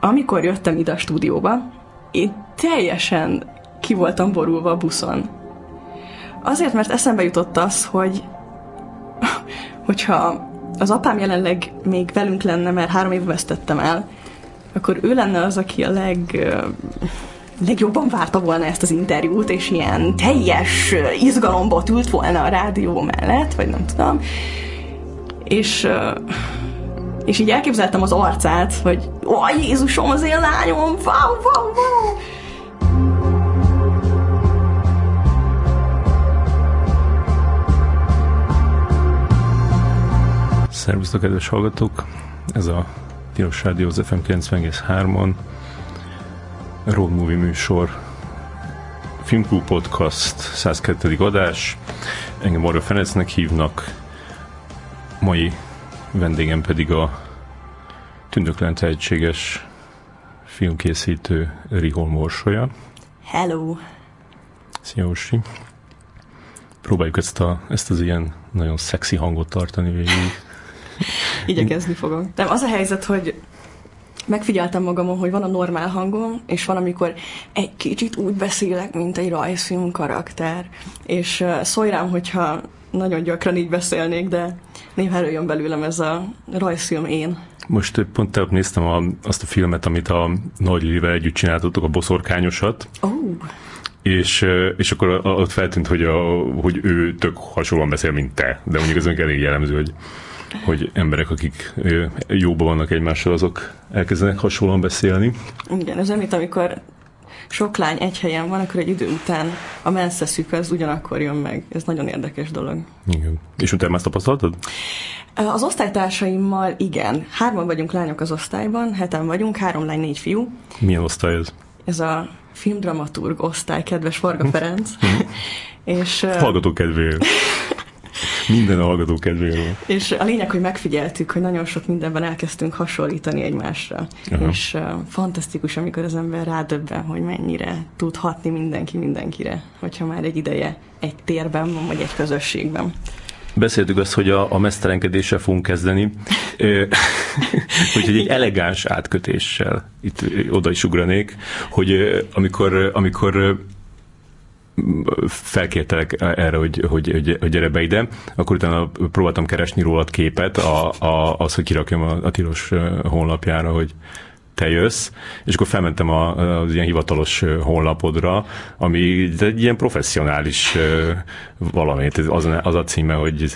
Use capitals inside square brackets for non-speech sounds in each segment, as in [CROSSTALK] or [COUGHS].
Amikor jöttem ide a stúdióba, én teljesen ki voltam borulva a buszon. Azért, mert eszembe jutott az, hogy [LAUGHS] hogyha az apám jelenleg még velünk lenne, mert három év vesztettem el, akkor ő lenne az, aki a leg, legjobban várta volna ezt az interjút, és ilyen teljes izgalomba ült volna a rádió mellett, vagy nem tudom. És, és így elképzeltem az arcát, hogy ó, Jézusom, az én lányom, wow, wow, wow. Szervusztok, kedves hallgatók! Ez a Tilos Rádió az FM 90,3-on Road Movie műsor Filmklub Podcast 102. adás. Engem Marga Fenecnek hívnak. Mai vendégem pedig a tündöklen tehetséges filmkészítő Rihol Morsolya. Hello! Szia, Ossi. Próbáljuk ezt, a, ezt az ilyen nagyon szexi hangot tartani végig. [LAUGHS] Igyekezni fogok. Nem, az a helyzet, hogy megfigyeltem magamon, hogy van a normál hangom, és van, amikor egy kicsit úgy beszélek, mint egy rajzfilm karakter. És uh, szólj rám, hogyha nagyon gyakran így beszélnék, de néha előjön belőlem ez a rajzfilm én. Most pont tegnap néztem a, azt a filmet, amit a Nagy Livel együtt csináltatok, a Boszorkányosat. Oh. És, és akkor ott feltűnt, hogy, a, hogy ő tök hasonlóan beszél, mint te. De mondjuk ez elég jellemző, hogy hogy emberek, akik jóban vannak egymással, azok elkezdenek hasonlóan beszélni. Igen, ez amit amikor sok lány egy helyen van, akkor egy idő után a menszeszük az ugyanakkor jön meg. Ez nagyon érdekes dolog. Igen. És utána ezt tapasztaltad? Az osztálytársaimmal igen. Hárman vagyunk lányok az osztályban, heten vagyunk, három lány, négy fiú. Milyen osztály ez? Ez a filmdramaturg osztály, kedves Varga [LAUGHS] Ferenc. [LAUGHS] és, Hallgatók kedvéért. [LAUGHS] Minden hallgató kedvéről. És a lényeg, hogy megfigyeltük, hogy nagyon sok mindenben elkezdtünk hasonlítani egymásra. Aha. És uh, fantasztikus, amikor az ember rádöbben, hogy mennyire tud hatni mindenki mindenkire, hogyha már egy ideje egy térben van, vagy egy közösségben. Beszéltük azt, hogy a, a mesztelenkedéssel fogunk kezdeni, [LAUGHS] úgyhogy egy elegáns átkötéssel itt oda is ugranék, hogy amikor, amikor felkértelek erre, hogy, hogy, hogy, hogy gyere be ide, akkor utána próbáltam keresni rólad képet, a, a, az, hogy kirakjam a, a tilos honlapjára, hogy te jössz, és akkor felmentem a, az ilyen hivatalos honlapodra, ami egy ilyen professzionális valami, az, az a címe, hogy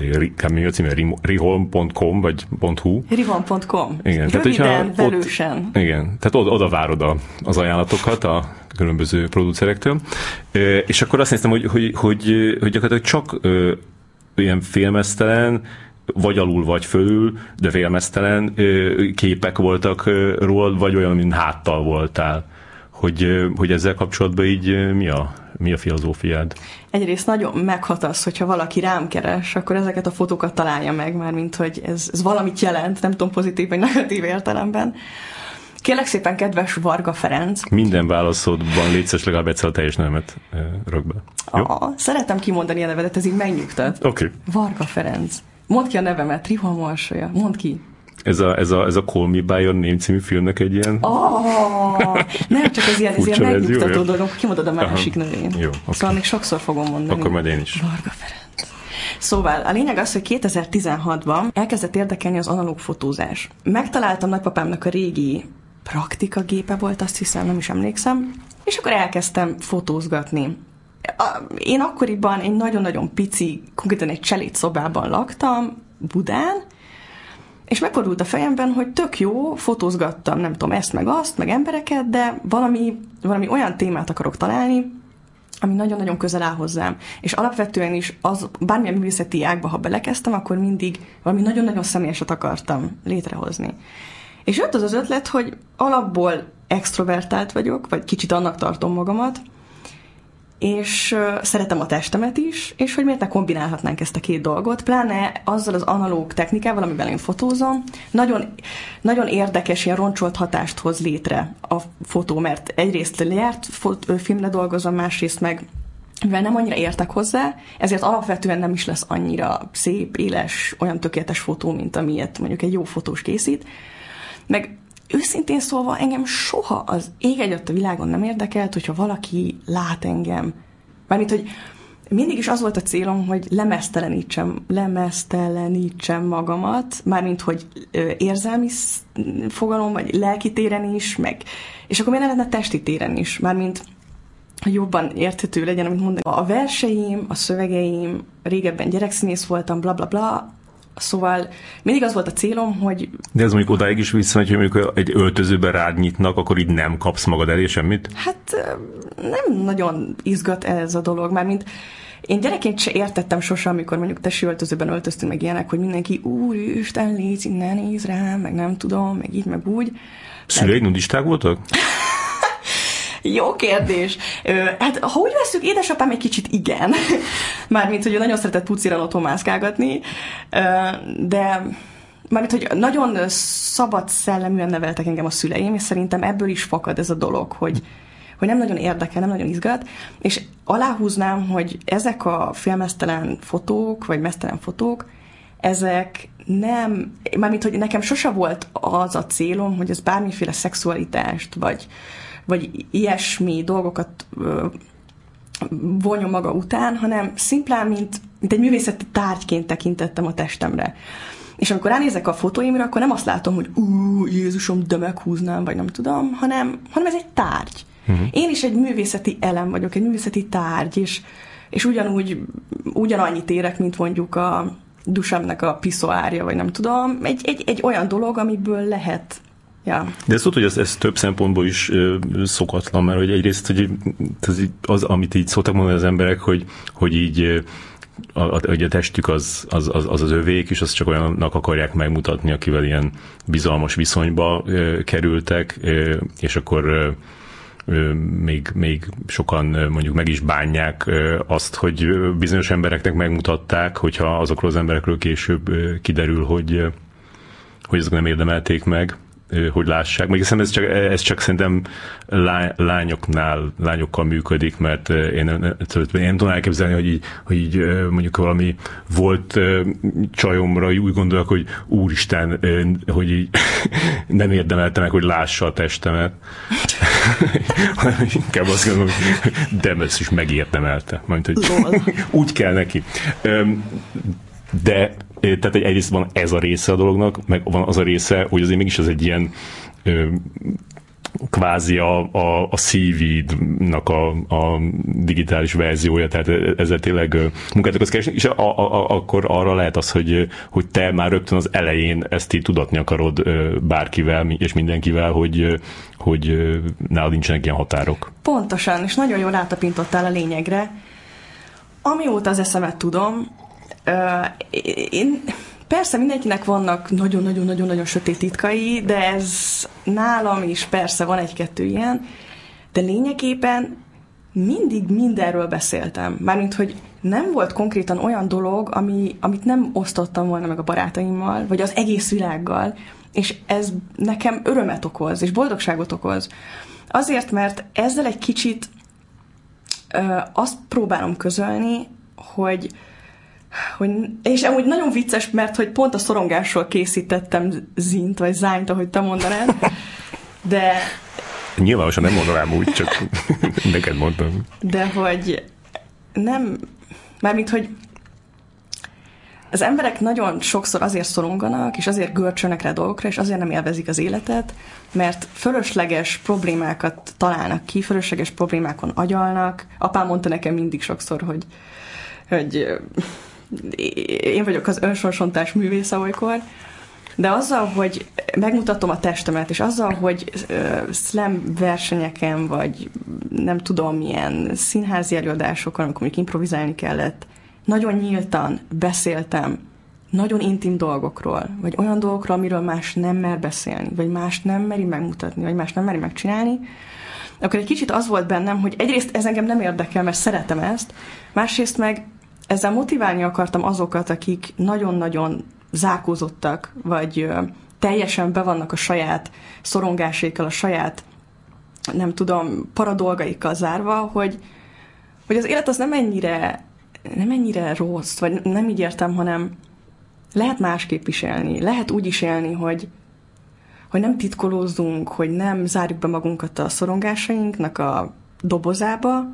mi a címe, rihol.com, vagy .hu. Rihol.com. Igen, tehát, hogyha velősen. Ott, igen, tehát oda, oda várod a, az ajánlatokat a különböző producerektől, és akkor azt néztem, hogy, hogy, hogy, hogy gyakorlatilag csak ilyen filmesztelen, vagy alul, vagy fölül, de félmeztelen képek voltak róla, vagy olyan, mint háttal voltál. Hogy, hogy ezzel kapcsolatban így mi a, mi a filozófiád? Egyrészt nagyon meghat az, hogyha valaki rám keres, akkor ezeket a fotókat találja meg, már mint hogy ez, ez valamit jelent, nem tudom, pozitív vagy negatív értelemben. Kérlek szépen, kedves Varga Ferenc. Minden válaszodban létszes legalább egyszer a teljes nevemet rak be. Jó? Ah, szeretem kimondani a nevedet, ez így megnyugtat. Oké. Okay. Varga Ferenc. Mondd ki a nevemet, Riha Marsolya. Mondd ki. Ez a, ez, a, ez a Call Me By Your Name című filmnek egy ilyen... Oh, nem, csak ez ilyen, ez ilyen megnyugtató dolog, kimondod a másik nevén. Jó, okay. Szóval még sokszor fogom mondani. Akkor majd én is. Varga Ferenc. Szóval a lényeg az, hogy 2016-ban elkezdett érdekelni az analóg fotózás. Megtaláltam nagypapámnak a régi praktika gépe volt, azt hiszem, nem is emlékszem, és akkor elkezdtem fotózgatni én akkoriban egy nagyon-nagyon pici, konkrétan egy cselit szobában laktam, Budán, és megfordult a fejemben, hogy tök jó, fotózgattam, nem tudom, ezt meg azt, meg embereket, de valami, valami olyan témát akarok találni, ami nagyon-nagyon közel áll hozzám. És alapvetően is az, bármilyen művészeti ágba, ha belekezdtem, akkor mindig valami nagyon-nagyon személyeset akartam létrehozni. És jött az az ötlet, hogy alapból extrovertált vagyok, vagy kicsit annak tartom magamat, és szeretem a testemet is, és hogy miért ne kombinálhatnánk ezt a két dolgot, pláne azzal az analóg technikával, amivel én fotózom, nagyon, nagyon érdekes ilyen roncsolt hatást hoz létre a fotó, mert egyrészt lejárt filmre dolgozom, másrészt meg mivel nem annyira értek hozzá, ezért alapvetően nem is lesz annyira szép, éles, olyan tökéletes fotó, mint amilyet mondjuk egy jó fotós készít. Meg őszintén szólva engem soha az ég egyet a világon nem érdekelt, hogyha valaki lát engem. Mármint, hogy mindig is az volt a célom, hogy lemesztelenítsem, lemesztelenítsem magamat, mármint, hogy érzelmi fogalom, vagy lelki téren is, meg, és akkor miért ne lehetne testi téren is, mármint, hogy jobban érthető legyen, amit mondani. A verseim, a szövegeim, régebben gyerekszínész voltam, bla bla bla, Szóval mindig az volt a célom, hogy... De ez mondjuk odáig is visszamegy, hogy mondjuk egy öltözőben rád nyitnak, akkor így nem kapsz magad elé semmit? Hát nem nagyon izgat ez a dolog, már mint én gyerekként se értettem sosem, amikor mondjuk tesi öltözőben öltöztünk meg ilyenek, hogy mindenki úristen, légy, ne néz rám, meg nem tudom, meg így, meg úgy. Szüleid nudisták voltak? [LAUGHS] Jó kérdés. Hát, ha úgy veszük, édesapám egy kicsit igen. [LAUGHS] Mármint, hogy ő nagyon szeretett puciran otthon mászkálgatni, de Mármint, hogy nagyon szabad szelleműen neveltek engem a szüleim, és szerintem ebből is fakad ez a dolog, hogy, hogy nem nagyon érdekel, nem nagyon izgat, és aláhúznám, hogy ezek a filmesztelen fotók, vagy mesztelen fotók, ezek nem, mármint, hogy nekem sose volt az a célom, hogy ez bármiféle szexualitást, vagy, vagy ilyesmi dolgokat vonjon maga után, hanem szimplán, mint, mint egy művészeti tárgyként tekintettem a testemre. És amikor ránézek a fotóimra, akkor nem azt látom, hogy ú, Jézusom, de meghúznám, vagy nem tudom, hanem, hanem ez egy tárgy. Uh-huh. Én is egy művészeti elem vagyok, egy művészeti tárgy, és, és ugyanúgy, ugyanannyit érek, mint mondjuk a dusamnak a piszoárja, vagy nem tudom, egy, egy, egy olyan dolog, amiből lehet Ja. De ezt tudod, hogy ez, ez több szempontból is ö, szokatlan, mert hogy egyrészt hogy az, az, amit így szoktak mondani az emberek, hogy, hogy így a, a, a testük az az, az, az az övék, és azt csak olyannak akarják megmutatni, akivel ilyen bizalmas viszonyba ö, kerültek, ö, és akkor ö, még, még sokan mondjuk meg is bánják azt, hogy bizonyos embereknek megmutatták, hogyha azokról az emberekről később kiderül, hogy, hogy azok nem érdemelték meg hogy lássák. Még ez csak, ez csak szerintem lányoknál, lányokkal működik, mert én, én nem tudom elképzelni, hogy így, hogy így mondjuk valami volt csajomra úgy gondolok, hogy úristen, hogy így [LAUGHS] nem érdemelte meg, hogy lássa a testemet. [LAUGHS] Inkább azt gondolom, hogy de ezt is megérdemelte. Majd, hogy [LAUGHS] úgy kell neki. De tehát egy, egyrészt van ez a része a dolognak, meg van az a része, hogy azért mégis ez egy ilyen ö, kvázi a, a, a CV-nak a, a digitális verziója, tehát ezzel tényleg munkát akarsz keresni, és a, a, a, akkor arra lehet az, hogy, hogy te már rögtön az elején ezt így tudatni akarod bárkivel és mindenkivel, hogy, hogy nálad nincsenek ilyen határok. Pontosan, és nagyon jól átapintottál a lényegre. Amióta az eszemet tudom, én, persze mindenkinek vannak nagyon-nagyon-nagyon-nagyon sötét titkai, de ez nálam is persze van egy-kettő ilyen, de lényegében mindig mindenről beszéltem. Mármint, hogy nem volt konkrétan olyan dolog, ami, amit nem osztottam volna meg a barátaimmal, vagy az egész világgal, és ez nekem örömet okoz, és boldogságot okoz. Azért, mert ezzel egy kicsit ö, azt próbálom közölni, hogy hogy, és amúgy nagyon vicces, mert hogy pont a szorongásról készítettem zint, vagy zányt, ahogy te mondanád, de... Nyilvánosan nem mondanám úgy, csak [LAUGHS] neked mondtam. De hogy nem, mármint, hogy az emberek nagyon sokszor azért szoronganak, és azért görcsölnek rá dolgokra, és azért nem élvezik az életet, mert fölösleges problémákat találnak ki, fölösleges problémákon agyalnak. Apám mondta nekem mindig sokszor, hogy, hogy én vagyok az önsorsontás művész olykor, de azzal, hogy megmutatom a testemet, és azzal, hogy uh, slam versenyeken, vagy nem tudom, milyen színházi előadásokon, amikor még improvizálni kellett, nagyon nyíltan beszéltem nagyon intim dolgokról, vagy olyan dolgokról, amiről más nem mer beszélni, vagy más nem meri megmutatni, vagy más nem meri megcsinálni, akkor egy kicsit az volt bennem, hogy egyrészt ez engem nem érdekel, mert szeretem ezt, másrészt meg ezzel motiválni akartam azokat, akik nagyon-nagyon zárkózottak, vagy teljesen be vannak a saját szorongásékkal, a saját, nem tudom, paradolgaikkal zárva, hogy, hogy az élet az nem ennyire, nem ennyire rossz, vagy nem így értem, hanem lehet másképp is élni. Lehet úgy is élni, hogy, hogy nem titkolózzunk, hogy nem zárjuk be magunkat a szorongásainknak a dobozába,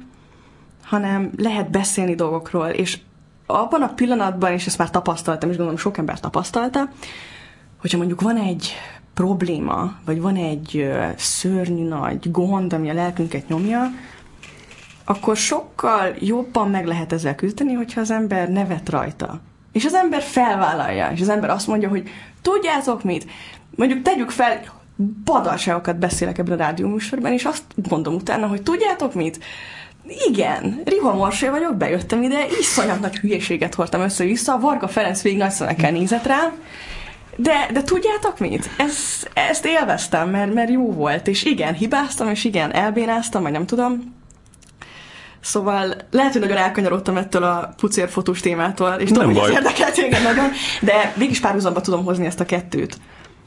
hanem lehet beszélni dolgokról, és abban a pillanatban, és ezt már tapasztaltam, és gondolom sok ember tapasztalta, hogyha mondjuk van egy probléma, vagy van egy szörnyű nagy gond, ami a lelkünket nyomja, akkor sokkal jobban meg lehet ezzel küzdeni, hogyha az ember nevet rajta. És az ember felvállalja, és az ember azt mondja, hogy tudjátok mit? Mondjuk tegyük fel, badalságokat beszélek ebben a rádióműsorban, és azt mondom utána, hogy tudjátok mit? Igen, Riva Morsé vagyok, bejöttem ide, iszonyat nagy hülyeséget hordtam össze-vissza, a Varga Ferenc végig nagy szemekkel nézett rám, de, de tudjátok mit? Ez, ezt élveztem, mert, mert jó volt, és igen, hibáztam, és igen, elbénáztam, vagy nem tudom, Szóval lehet, hogy nagyon elkanyarodtam ettől a pucérfotós témától, és tudom, hogy ez érdekelt engem nagyon, de mégis párhuzamba tudom hozni ezt a kettőt.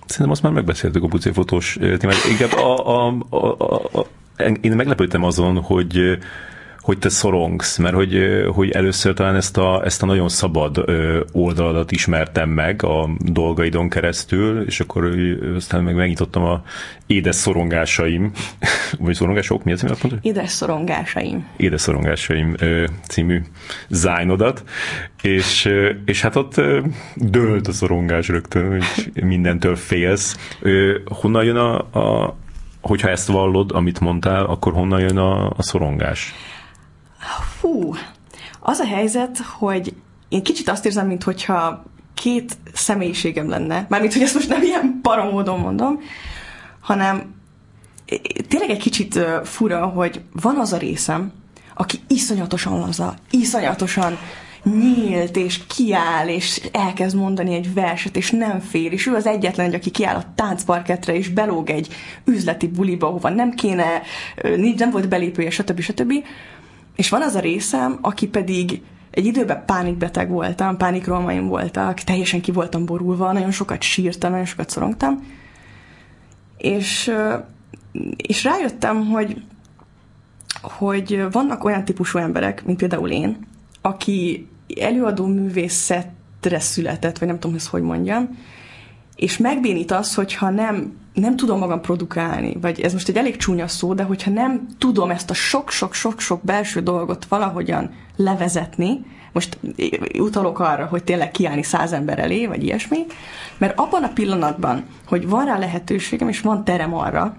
Szerintem azt már megbeszéltük a pucérfotós témát. Inkább a, a, a, a, a, én meglepődtem azon, hogy hogy te szorongsz, mert hogy, hogy először talán ezt a, ezt a nagyon szabad oldaladat ismertem meg a dolgaidon keresztül, és akkor aztán meg megnyitottam a édes szorongásaim, [LAUGHS] vagy szorongások, mi az, mi mondta? Édes szorongásaim. Édes szorongásaim című zájnodat, és, és hát ott dőlt a szorongás rögtön, hogy mindentől félsz. Honnan jön a, a hogyha ezt vallod, amit mondtál, akkor honnan jön a, a szorongás? Hú, az a helyzet, hogy én kicsit azt érzem, mintha két személyiségem lenne. Mármint, hogy ezt most nem ilyen paramódon mondom, hanem tényleg egy kicsit fura, hogy van az a részem, aki iszonyatosan laza, iszonyatosan nyílt, és kiáll, és elkezd mondani egy verset, és nem fél, és ő az egyetlen, aki kiáll a táncparketre, és belóg egy üzleti buliba, hova nem kéne, nem volt belépője, stb. stb. És van az a részem, aki pedig egy időben pánikbeteg voltam, pánikrolmaim voltak, teljesen ki voltam borulva, nagyon sokat sírtam, nagyon sokat szorongtam, és, és rájöttem, hogy, hogy vannak olyan típusú emberek, mint például én, aki előadó művészetre született, vagy nem tudom, ezt hogy mondjam, és megbénít az, hogyha nem, nem tudom magam produkálni, vagy ez most egy elég csúnya szó, de hogyha nem tudom ezt a sok-sok-sok-sok belső dolgot valahogyan levezetni, most utalok arra, hogy tényleg kiállni száz ember elé, vagy ilyesmi, mert abban a pillanatban, hogy van rá lehetőségem, és van terem arra,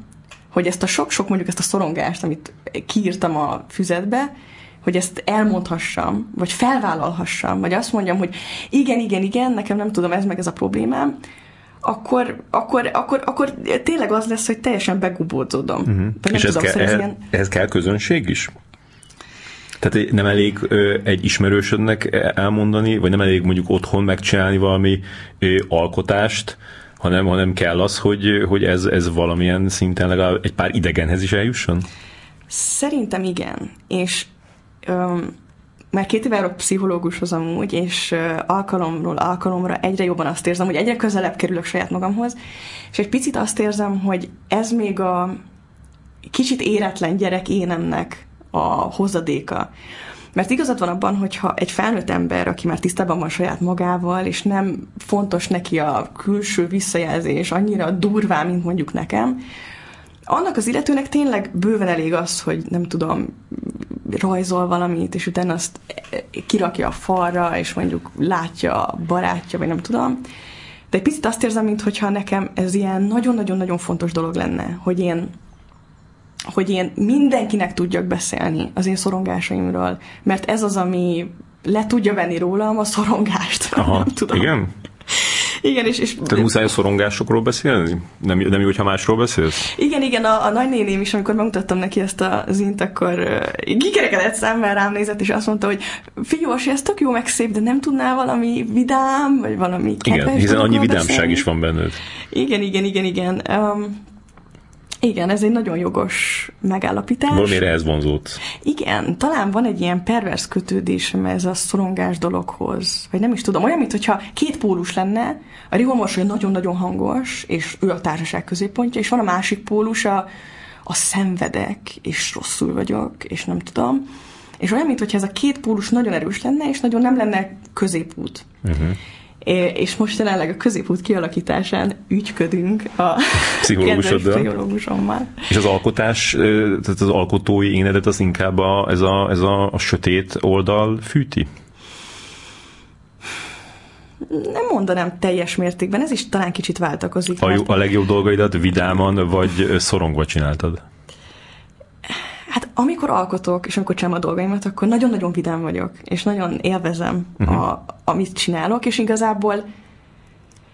hogy ezt a sok-sok, mondjuk ezt a szorongást, amit kiírtam a füzetbe, hogy ezt elmondhassam, vagy felvállalhassam, vagy azt mondjam, hogy igen, igen, igen, nekem nem tudom, ez meg ez a problémám, akkor, akkor, akkor, akkor tényleg az lesz, hogy teljesen begubódzódom. Uh-huh. És ez, kell, ehhez, ilyen... ehhez kell közönség is? Tehát nem elég ö, egy ismerősödnek elmondani, vagy nem elég mondjuk otthon megcsinálni valami ö, alkotást, hanem, hanem kell az, hogy, hogy ez, ez valamilyen szinten legalább egy pár idegenhez is eljusson? Szerintem igen. És öm, már két éve járok pszichológushoz amúgy, és alkalomról alkalomra egyre jobban azt érzem, hogy egyre közelebb kerülök saját magamhoz, és egy picit azt érzem, hogy ez még a kicsit éretlen gyerek énemnek a hozadéka. Mert igazad van abban, hogyha egy felnőtt ember, aki már tisztában van saját magával, és nem fontos neki a külső visszajelzés annyira durván, mint mondjuk nekem, annak az illetőnek tényleg bőven elég az, hogy nem tudom, rajzol valamit, és utána azt kirakja a falra, és mondjuk látja a barátja, vagy nem tudom. De egy picit azt érzem, mintha nekem ez ilyen nagyon-nagyon-nagyon fontos dolog lenne, hogy én hogy én mindenkinek tudjak beszélni az én szorongásaimról, mert ez az, ami le tudja venni rólam a szorongást. [LAUGHS] Aha, nem tudom. Igen? Igen, és... és Tehát muszáj a szorongásokról beszélni? Nem, nem jó, hogyha másról beszélsz? Igen, igen, a, a nagynéném is, amikor megmutattam neki ezt a zint, akkor uh, kikerekedett szemmel rám nézett, és azt mondta, hogy figyelj, ez tök jó, meg szép, de nem tudnál valami vidám, vagy valami kedves Igen, hiszen annyi vidámság beszélni? is van benned. Igen, igen, igen, igen. Um, igen, ez egy nagyon jogos megállapítás. Valamire ez vonzódsz. Igen, talán van egy ilyen pervers kötődésem ez a szorongás dologhoz. Vagy nem is tudom, olyan, mintha két pólus lenne, a Riho Morsó nagyon-nagyon hangos, és ő a társaság középpontja, és van a másik pólus, a, a szenvedek, és rosszul vagyok, és nem tudom. És olyan, mintha ez a két pólus nagyon erős lenne, és nagyon nem lenne középút. Uh-huh. És most jelenleg a középút kialakításán ügyködünk a Pszichológusoddal. pszichológusommal. És az alkotás, tehát az alkotói énedet az inkább a, ez, a, ez a, a sötét oldal fűti? Nem mondanám teljes mértékben, ez is talán kicsit váltakozik. A, jó, a legjobb dolgaidat vidáman vagy szorongva csináltad? Hát amikor alkotok, és amikor csinálom a dolgaimat, akkor nagyon-nagyon vidám vagyok, és nagyon élvezem, uh-huh. a, amit csinálok, és igazából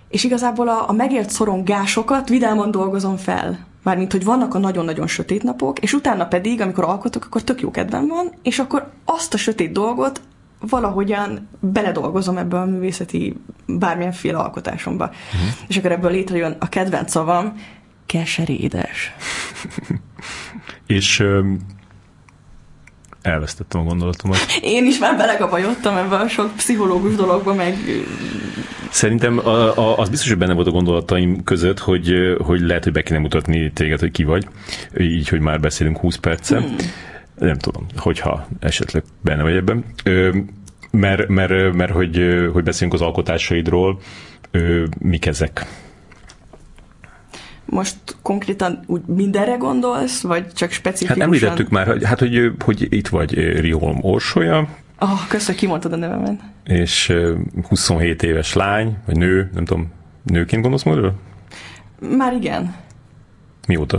és igazából a, a megélt szorongásokat vidáman dolgozom fel. Mármint, hogy vannak a nagyon-nagyon sötét napok, és utána pedig, amikor alkotok, akkor tök jó kedvem van, és akkor azt a sötét dolgot valahogyan beledolgozom ebbe a művészeti bármilyenféle alkotásomba. Uh-huh. És akkor ebből létrejön a kedvenc szavam, keserédes. [LAUGHS] és elvesztettem a gondolatomat. Én is már belegabajodtam ebbe a sok pszichológus dologba, meg... Szerintem a, a, az biztos, hogy benne volt a gondolataim között, hogy, hogy lehet, hogy be kéne mutatni téged, hogy ki vagy, így, hogy már beszélünk 20 perce. Hmm. Nem tudom, hogyha esetleg benne vagy ebben. Ö, mert, mert, mert hogy, hogy beszélünk az alkotásaidról, ö, mik ezek? Most konkrétan úgy mindenre gondolsz, vagy csak specifikusan? Hát említettük már, hogy, hát, hogy, hogy itt vagy Riholm Orsolya. Oh, köszönöm, kimondtad a nevemet. És 27 éves lány, vagy nő, nem tudom, nőként gondolsz majd Már igen. Mióta?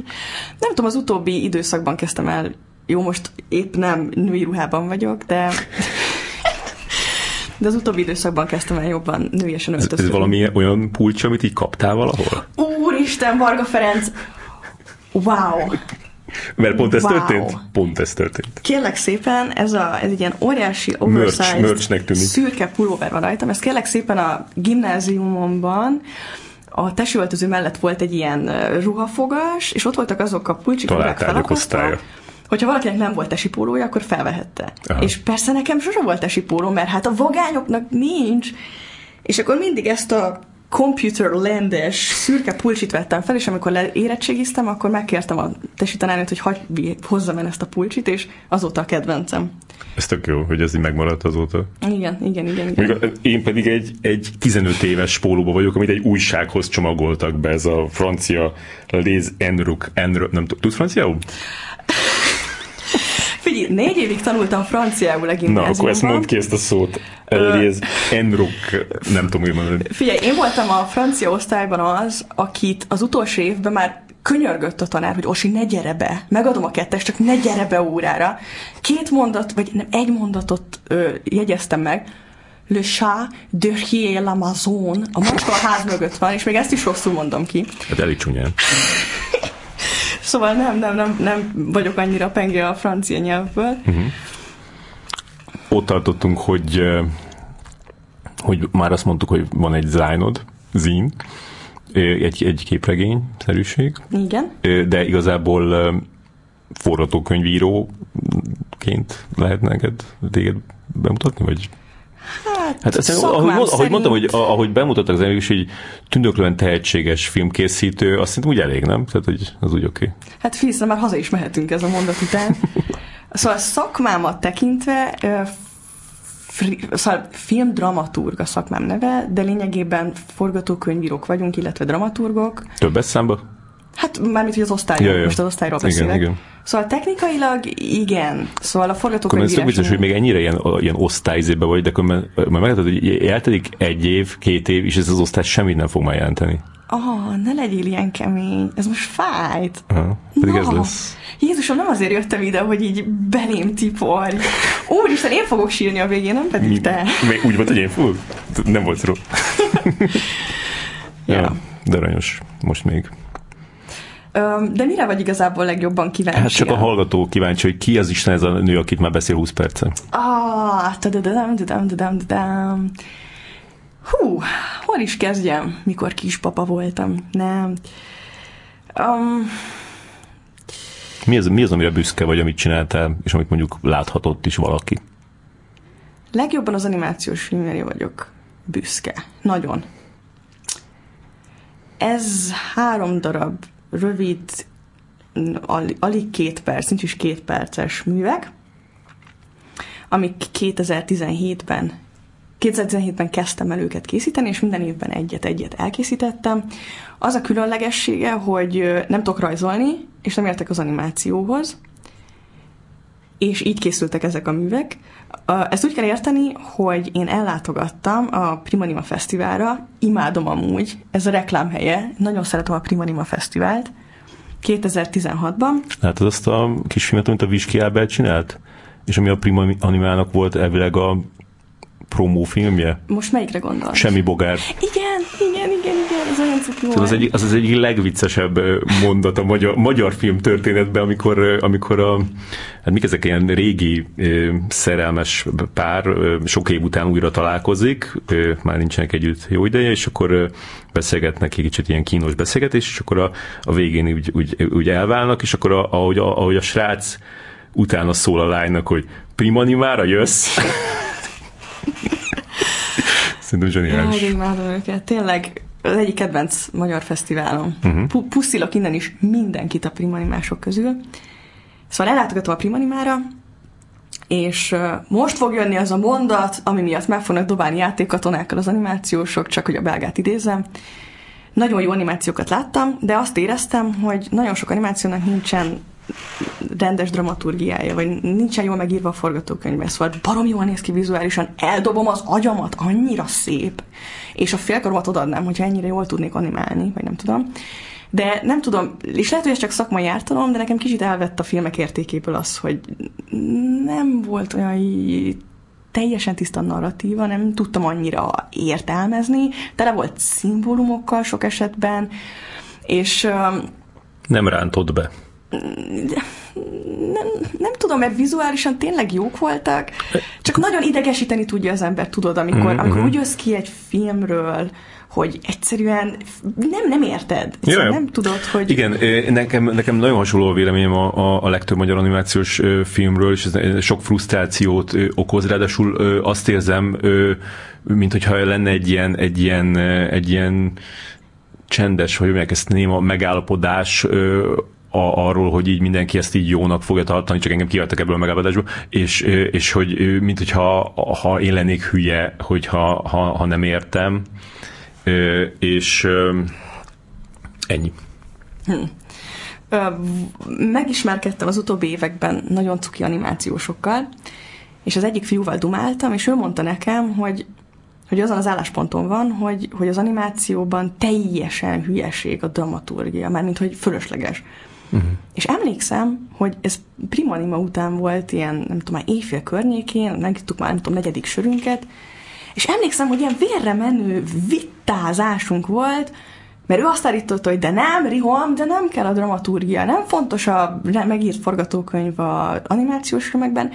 [LAUGHS] nem tudom, az utóbbi időszakban kezdtem el, jó, most épp nem női ruhában vagyok, de [LAUGHS] de az utóbbi időszakban kezdtem el jobban nőiesen öltözködni. Ez, ez valami olyan pulcs, amit így kaptál valahol? Úristen, Varga Ferenc! Wow! Mert pont ez wow. történt? Pont ez történt. Kérlek szépen, ez, a, ez egy ilyen óriási oversized merch, szürke pulóver van rajtam. Ez kérlek szépen a gimnáziumomban a testültöző mellett volt egy ilyen ruhafogas, és ott voltak azok a pulcsik, amelyek felakasztva hogyha valakinek nem volt esipólója, akkor felvehette. Aha. És persze nekem sose volt esipóló, mert hát a vagányoknak nincs. És akkor mindig ezt a computer landes szürke pulcsit vettem fel, és amikor érettségiztem, akkor megkértem a tesi tanárnőt, hogy hagy, hozzam el ezt a pulcsit, és azóta a kedvencem. Ez tök jó, hogy ez így megmaradt azóta. Igen, igen, igen. igen. én pedig egy, egy 15 éves pólóba vagyok, amit egy újsághoz csomagoltak be, ez a francia Les Enruk, Enruk nem tudsz franciául? Figyelj, négy évig tanultam franciául a Na, akkor ezt mondd ki ezt a szót. Ez Enruk, nem tudom, hogy mondani. Figyelj, én voltam a francia osztályban az, akit az utolsó évben már könyörgött a tanár, hogy Osi, ne gyere be, megadom a kettest, csak ne gyere be órára. Két mondat, vagy nem, egy mondatot ö, jegyeztem meg, Le chat de l'Amazon, a macska a ház mögött van, és még ezt is rosszul mondom ki. Hát elég csúnyán. [LAUGHS] Szóval nem, nem, nem, nem vagyok annyira penge a francia nyelvből. Uh-huh. Ott tartottunk, hogy, hogy már azt mondtuk, hogy van egy zájnod, zín, egy, egy képregény szerűség. Igen. De igazából forgatókönyvíróként lehet neked téged bemutatni, vagy Hát, hát ezt, ahogy, szerint... ahogy mondtam, hogy ahogy bemutattak az emberek, hogy tündöklően tehetséges filmkészítő, azt szerintem úgy elég, nem? Tehát, hogy az úgy oké. Okay. Hát figyelj, már haza is mehetünk ez a mondat után. szóval a szakmámat tekintve fri, szóval filmdramaturg a szakmám neve, de lényegében forgatókönyvírók vagyunk, illetve dramaturgok. Többes számba? Hát mármint, hogy az osztályról, ja, ja. most az osztályról beszélek. Igen, igen. Szóval technikailag igen. Szóval a forgatókönyv Akkor biztos, hogy még ennyire ilyen, ilyen osztályzébe vagy, de akkor már, meglehetett, hogy eltelik egy év, két év, és ez az osztály semmit nem fog már jelenteni. Ah, ne legyél ilyen kemény, ez most fájt. Aha, pedig no. ez lesz. Jézusom, nem azért jöttem ide, hogy így belém tipolj. Úristen, én fogok sírni a végén, nem pedig te. Még úgy volt, hogy én fogok? Nem volt ró. [LAUGHS] ja. ja. De aranyos, most még. De mire vagy igazából legjobban kíváncsi? Hát csak a hallgató kíváncsi, hogy ki az Isten ez a nő, akit már beszél 20 perce. Ah, tadadam, tadadam. Hú, hol is kezdjem, mikor kispapa voltam? Nem. Um, mi az, mi az, amire büszke vagy, amit csináltál, és amit mondjuk láthatott is valaki? Legjobban az animációs filmjére vagyok büszke. Nagyon. Ez három darab rövid, alig két perc, nincs is két perces művek, amik 2017-ben 2017-ben kezdtem el őket készíteni, és minden évben egyet-egyet elkészítettem. Az a különlegessége, hogy nem tudok rajzolni, és nem értek az animációhoz, és így készültek ezek a művek. Ezt úgy kell érteni, hogy én ellátogattam a Primanima Fesztiválra, imádom amúgy, ez a reklámhelye, nagyon szeretem a Primanima Fesztivált, 2016-ban. Látod azt a kis filmet, amit a Viski Albert csinált? És ami a Prima Animának volt elvileg a promófilmje? Most melyikre gondolsz? Semmi bogár. Igen, igen, igen, igen, ez olyan cuki volt. Az, egy, az az egyik legviccesebb mondat a magyar, magyar film történetben, amikor, amikor a, hát mik ezek ilyen régi szerelmes pár sok év után újra találkozik, már nincsenek együtt jó ideje, és akkor beszélgetnek egy kicsit ilyen kínos beszélgetés, és akkor a, a végén úgy, úgy, úgy elválnak, és akkor a, ahogy, a, ahogy a srác utána szól a lánynak, hogy primanimára jössz? [LAUGHS] Szerintem zseniális. Jaj, imádom őket. Tényleg az egyik kedvenc magyar fesztiválom. Uh-huh. Puszilok innen is mindenkit a primanimások közül. Szóval ellátogatom a primanimára, és most fog jönni az a mondat, ami miatt meg fognak dobálni játékkatonákkal az animációsok, csak hogy a belgát idézem. Nagyon jó animációkat láttam, de azt éreztem, hogy nagyon sok animációnak nincsen rendes dramaturgiája, vagy nincsen jól megírva a forgatókönyvben, szóval barom jól néz ki vizuálisan, eldobom az agyamat, annyira szép, és a félkaromat odaadnám, hogyha ennyire jól tudnék animálni, vagy nem tudom. De nem tudom, és lehet, hogy ez csak szakmai ártalom, de nekem kicsit elvett a filmek értékéből az, hogy nem volt olyan teljesen tiszta narratíva, nem tudtam annyira értelmezni, tele volt szimbólumokkal sok esetben, és... Nem rántott be nem, nem tudom, mert vizuálisan tényleg jók voltak, csak nagyon idegesíteni tudja az ember, tudod, amikor, mm-hmm. amikor mhm. úgy jössz ki egy filmről, hogy egyszerűen nem, nem érted. Egyszerűen nem tudod, hogy... Igen, nekem, nekem nagyon hasonló a véleményem a, a, a legtöbb magyar animációs filmről, és ez sok frusztrációt okoz, ráadásul azt érzem, mint hogyha lenne egy ilyen, egy ilyen, egy ilyen csendes, hogy mondják ezt néma megállapodás a, arról, hogy így mindenki ezt így jónak fogja tartani, csak engem kiadtak ebből a megállapodásból, és, és hogy mint hogyha ha én lennék hülye, hogyha ha, ha nem értem, és ennyi. Hm. Megismerkedtem az utóbbi években nagyon cuki animációsokkal, és az egyik fiúval dumáltam, és ő mondta nekem, hogy hogy azon az állásponton van, hogy, hogy az animációban teljesen hülyeség a dramaturgia, mármint hogy fölösleges. Uh-huh. És emlékszem, hogy ez primanima után volt ilyen, nem tudom, már éjfél környékén, megittuk már, nem tudom, negyedik sörünket, és emlékszem, hogy ilyen vérre menő vitázásunk volt, mert ő azt állította, hogy de nem, Rihom, de nem kell a dramaturgia, nem fontos a megírt forgatókönyv a animációs filmekben,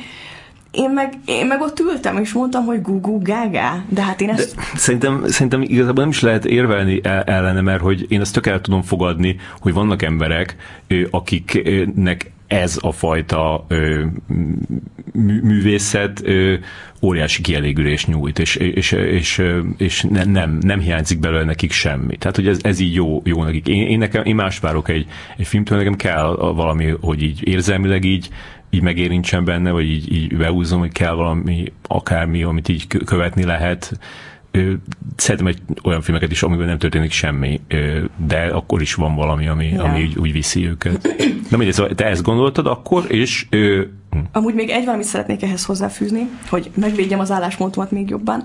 én meg, én meg ott ültem, és mondtam, hogy gugu gaga, de hát én ezt... De szerintem, szerintem igazából nem is lehet érvelni ellene, mert hogy én ezt tök el tudom fogadni, hogy vannak emberek, akiknek ez a fajta ö, művészet ö, óriási kielégülés nyújt, és, és, és, és nem, nem hiányzik belőle nekik semmi. Tehát, hogy ez, ez így jó, jó nekik. Én, én, nekem, én más várok egy, egy filmtől, nekem kell valami, hogy így érzelmileg így így megérintsen benne, vagy így, így behúzom, hogy kell valami, akármi, amit így követni lehet. Szeretem egy olyan filmeket is, amiben nem történik semmi, de akkor is van valami, ami, ja. ami úgy, úgy viszi őket. De mindegy, szóval te ezt gondoltad akkor, és... Hm. Amúgy még egy valamit szeretnék ehhez hozzáfűzni, hogy megvédjem az álláspontomat még jobban.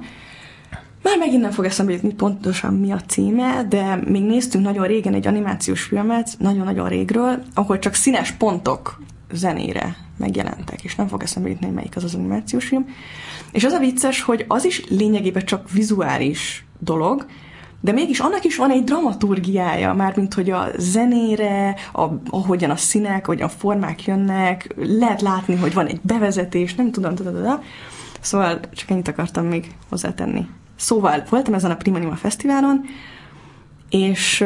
Már megint nem fog eszembe jutni pontosan mi a címe, de még néztünk nagyon régen egy animációs filmet, nagyon-nagyon régről, ahol csak színes pontok zenére megjelentek, és nem fog eszembe jutni, melyik az az animációs film. És az a vicces, hogy az is lényegében csak vizuális dolog, de mégis annak is van egy dramaturgiája, mármint hogy a zenére, a, ahogyan a színek, ahogyan a formák jönnek, lehet látni, hogy van egy bevezetés, nem tudom, tudom. Szóval csak ennyit akartam még hozzátenni. Szóval voltam ezen a Primanima Fesztiválon, és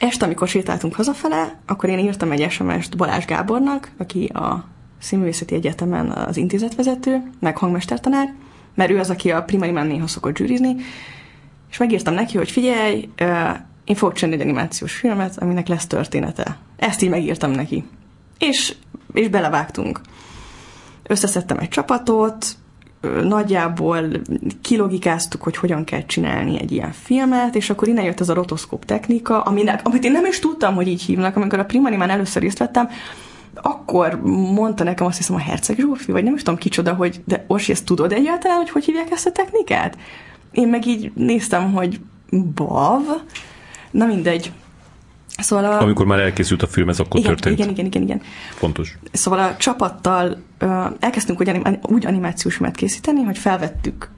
Este, amikor sétáltunk hazafele, akkor én írtam egy SMS-t Balázs Gábornak, aki a Színművészeti Egyetemen az intézetvezető, meg hangmestertanár, mert ő az, aki a primaimán néha szokott zsűrizni, és megírtam neki, hogy figyelj, én fogok csinálni egy animációs filmet, aminek lesz története. Ezt így megírtam neki. És, és belevágtunk. Összeszedtem egy csapatot, nagyjából kilogikáztuk, hogy hogyan kell csinálni egy ilyen filmet, és akkor innen jött ez a rotoszkóp technika, aminek, amit én nem is tudtam, hogy így hívnak, amikor a Primarimán először részt vettem, akkor mondta nekem azt hiszem a Herceg Zsófi, vagy nem is tudom kicsoda, hogy de Orsi, ezt tudod egyáltalán, hogy hogy hívják ezt a technikát? Én meg így néztem, hogy bav, na mindegy. Szóval a... Amikor már elkészült a film, ez akkor igen, történt. Igen, igen, igen, igen. Fontos. Szóval a csapattal uh, elkezdtünk úgy, úgy animációs filmet készíteni, hogy felvettük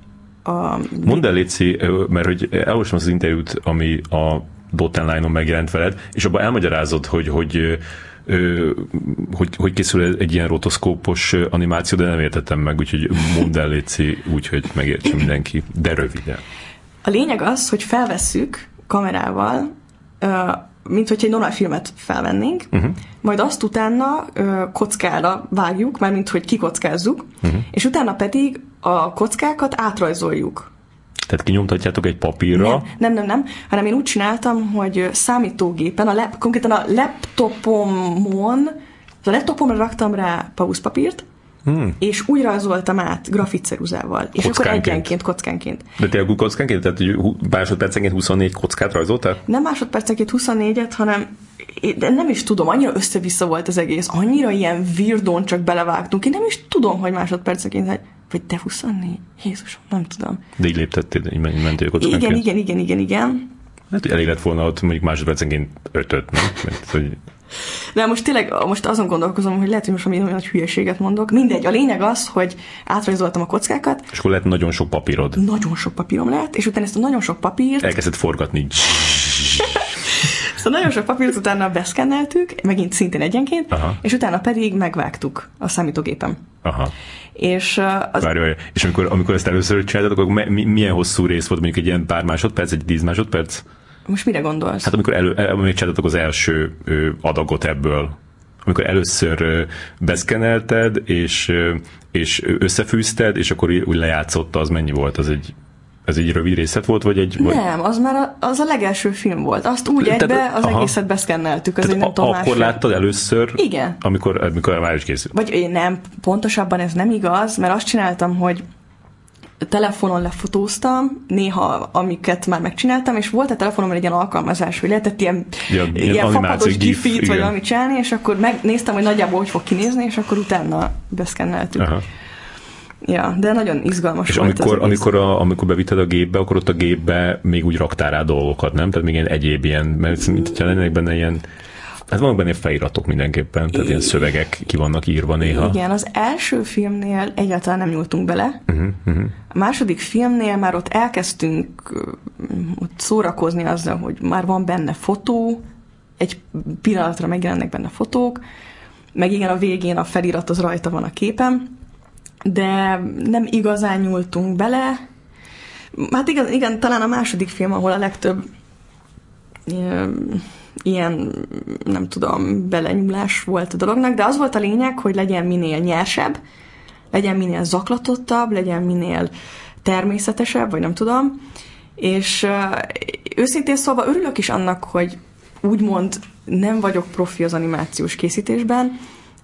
a... Mondd el, Léci, mert hogy elolvastam az interjút, ami a Dotted Line-on megjelent veled, és abban elmagyarázod, hogy, hogy hogy, hogy készül egy ilyen rotoszkópos animáció, de nem értettem meg, úgyhogy mondd el, Léci, úgyhogy megértse mindenki, de röviden. A lényeg az, hogy felvesszük kamerával mint hogy egy normál filmet felvennénk, uh-huh. majd azt utána ö, kockára vágjuk, mint hogy kikockázzuk, uh-huh. és utána pedig a kockákat átrajzoljuk. Tehát kinyomtatjátok egy papírra? Nem, nem, nem, nem, hanem én úgy csináltam, hogy számítógépen, a lap, konkrétan a laptopomon, a laptopomra raktam rá pauszpapírt, Hmm. És úgy rajzoltam át grafitceruzával. És akkor egyenként, kockánként. De tényleg kockánként? Tehát hogy másodpercenként 24 kockát rajzoltál? Nem másodpercenként 24-et, hanem de nem is tudom, annyira össze-vissza volt az egész, annyira ilyen virdón csak belevágtunk, én nem is tudom, hogy másodpercenként, vagy te 24? Jézusom, nem tudom. De így léptettél, így mentél kockánként? Igen, igen, igen, igen, igen. Hát elég lett volna ott mondjuk másodpercenként ötöt, nem? Mert, hogy de most tényleg most azon gondolkozom, hogy lehet, hogy most olyan nagy hülyeséget mondok. Mindegy, a lényeg az, hogy átrajzoltam a kockákat. És akkor lehet nagyon sok papírod. Nagyon sok papírom lett, és utána ezt a nagyon sok papírt... Elkezdett forgatni. [LAUGHS] Szóval nagyon sok papírt utána beszkenneltük, megint szintén egyenként, Aha. és utána pedig megvágtuk a számítógépem. Aha. És, az... Várj, várj. és amikor, amikor ezt először csináltad, akkor milyen hosszú rész volt, mondjuk egy ilyen pár másodperc, egy tíz másodperc? Most mire gondolsz? Hát amikor elő, amikor csináltatok az első adagot ebből, amikor először beszkenelted, és, és összefűzted, és akkor úgy lejátszotta, az mennyi volt? Az egy, ez egy rövid részlet volt, vagy egy... Vagy... Nem, az már a, az a legelső film volt. Azt úgy egybe Tehát, az aha. egészet beszkenneltük. Az Tehát egy, nem a, akkor láttad először? Igen. Amikor, amikor már is készült. Vagy én nem, pontosabban ez nem igaz, mert azt csináltam, hogy telefonon lefotóztam, néha amiket már megcsináltam, és volt a telefonomon egy ilyen alkalmazás, hogy lehetett ilyen, ja, ilyen, ilyen fapados gifit, vagy valamit csinálni, és akkor megnéztem, hogy nagyjából hogy fog kinézni, és akkor utána beszkenneltük. Aha. Ja, de nagyon izgalmas és volt amikor, amikor, a, amikor bevitted a gépbe, akkor ott a gépbe még úgy raktál rá dolgokat, nem? Tehát még ilyen egyéb ilyen, mert mint lennének benne ilyen Hát vannak benne feliratok mindenképpen, tehát ilyen szövegek ki vannak írva néha. Igen, az első filmnél egyáltalán nem nyúltunk bele. Uh-huh, uh-huh. A második filmnél már ott elkezdtünk ott szórakozni azzal, hogy már van benne fotó, egy pillanatra megjelennek benne fotók, meg igen, a végén a felirat az rajta van a képen, de nem igazán nyúltunk bele. Hát igen, igen talán a második film, ahol a legtöbb ilyen, nem tudom, belenyúlás volt a dolognak, de az volt a lényeg, hogy legyen minél nyersebb, legyen minél zaklatottabb, legyen minél természetesebb, vagy nem tudom. És őszintén szólva örülök is annak, hogy úgymond nem vagyok profi az animációs készítésben,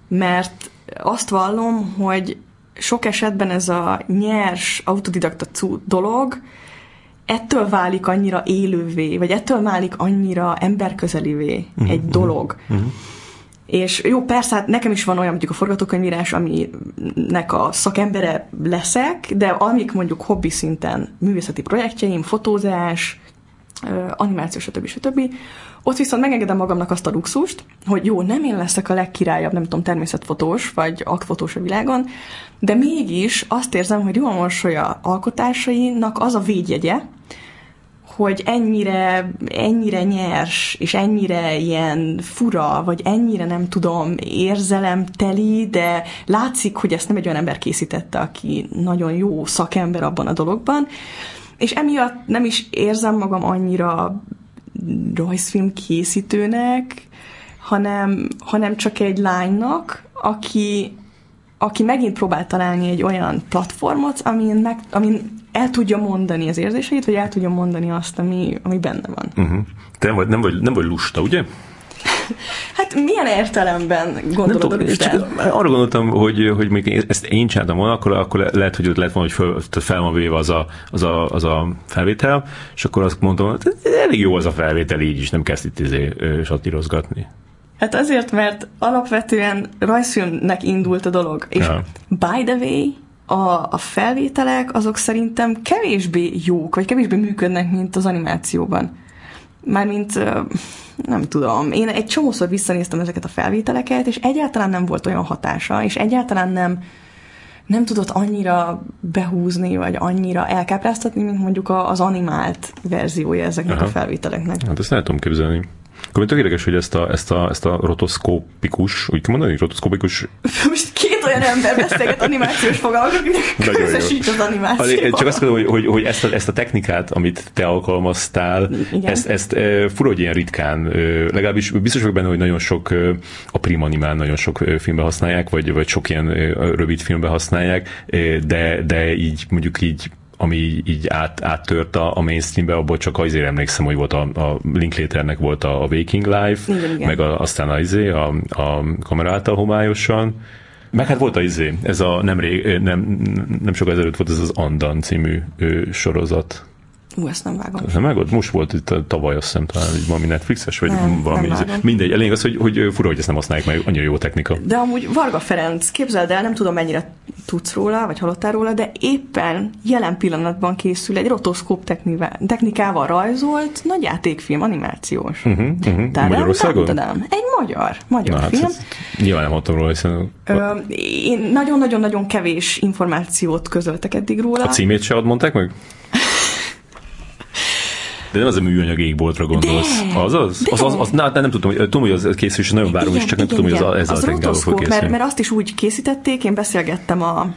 mert azt vallom, hogy sok esetben ez a nyers, autodidakta dolog ettől válik annyira élővé, vagy ettől válik annyira emberközelivé uh-huh, egy dolog. Uh-huh. És jó, persze, hát nekem is van olyan mondjuk a forgatókönyvírás, aminek a szakembere leszek, de amik mondjuk hobbi szinten művészeti projektjeim, fotózás, animáció, stb. stb. Ott viszont megengedem magamnak azt a luxust, hogy jó, nem én leszek a legkirályabb, nem tudom, természetfotós, vagy aktfotós a világon, de mégis azt érzem, hogy jó a mosolya alkotásainak az a védjegye, hogy ennyire, ennyire nyers, és ennyire ilyen fura, vagy ennyire nem tudom, érzelemteli, de látszik, hogy ezt nem egy olyan ember készítette, aki nagyon jó szakember abban a dologban, és emiatt nem is érzem magam annyira rajzfilm készítőnek, hanem, hanem csak egy lánynak, aki, aki megint próbál találni egy olyan platformot, amin, meg, amin el tudja mondani az érzéseit, vagy el tudja mondani azt, ami, ami benne van. Uh-huh. Te nem vagy, nem, vagy, nem vagy lusta, ugye? Hát milyen értelemben gondolod tudom, listát? csak arra gondoltam, hogy, hogy még ezt én csináltam volna, akkor, akkor le- lehet, hogy ott lett volna, hogy tehát fel van véve az a, az, a, az a felvétel, és akkor azt mondtam, hogy elég jó az a felvétel így is, nem kezd itt izé, satírozgatni. Hát azért, mert alapvetően rajzfilmnek indult a dolog. És Ja. by the way, a, a felvételek azok szerintem kevésbé jók, vagy kevésbé működnek, mint az animációban. Mármint, nem tudom, én egy csomószor visszanéztem ezeket a felvételeket, és egyáltalán nem volt olyan hatása, és egyáltalán nem, nem tudott annyira behúzni, vagy annyira elkápráztatni, mint mondjuk az animált verziója ezeknek Aha. a felvételeknek. Hát ezt el tudom képzelni. Akkor tök érdekes, hogy ezt a, ezt a, ezt a rotoszkópikus, úgy kell mondani, rotoszkópikus [LAUGHS] Most két olyan ember beszélget animációs fogalmak, akinek közösít az animáció. Csak azt mondom, hogy, hogy, hogy ezt, a, ezt a technikát, amit te alkalmaztál, Igen. ezt, ezt e, fura, hogy ilyen ritkán, e, legalábbis biztos vagyok benne, hogy nagyon sok e, a prim animál nagyon sok filmbe használják, vagy, vagy sok ilyen rövid filmbe használják, de, de így mondjuk így ami így, át, áttört a, a mainstreambe, abból csak azért emlékszem, hogy volt a, a Linklaternek volt a, a Waking Life, Igen, igen. meg a, aztán a, izé, a, a kamera által homályosan, meg hát volt a izé, ez a nem, rég, nem, nem sok ezelőtt volt ez az Andan című ö, sorozat. Ú, ezt nem vágom. Nem megott? Most volt itt a- tavaly, azt hiszem, talán így valami Netflixes, vagy Nem, valami. nem vágom. Mindegy, elég az, hogy, hogy fura, hogy ezt nem használják meg, annyira jó technika. De amúgy Varga Ferenc, képzeld el, nem tudom mennyire tudsz róla, vagy hallottál róla, de éppen jelen pillanatban készül egy rotoszkóp technikával rajzolt nagy játékfilm, animációs. Uh-huh, uh-huh. Tadám, Magyarországon? tadám. Egy magyar, magyar Na, hát film. ezt nyilván nem hallottam róla, hiszen Ö, én nagyon-nagyon-nagyon kevés információt közöltek eddig róla. a címét se ad mondták meg? [LAUGHS] De nem az a műanyag égboltra gondolsz. De, az az? de. Az, az, az, na, nem tudom, hogy, tudom, hogy az készül, és nagyon várom, és csak nem tudom, hogy az, ezzel az a technikával fog rotoszkóp, mert, készülni. mert azt is úgy készítették, én beszélgettem a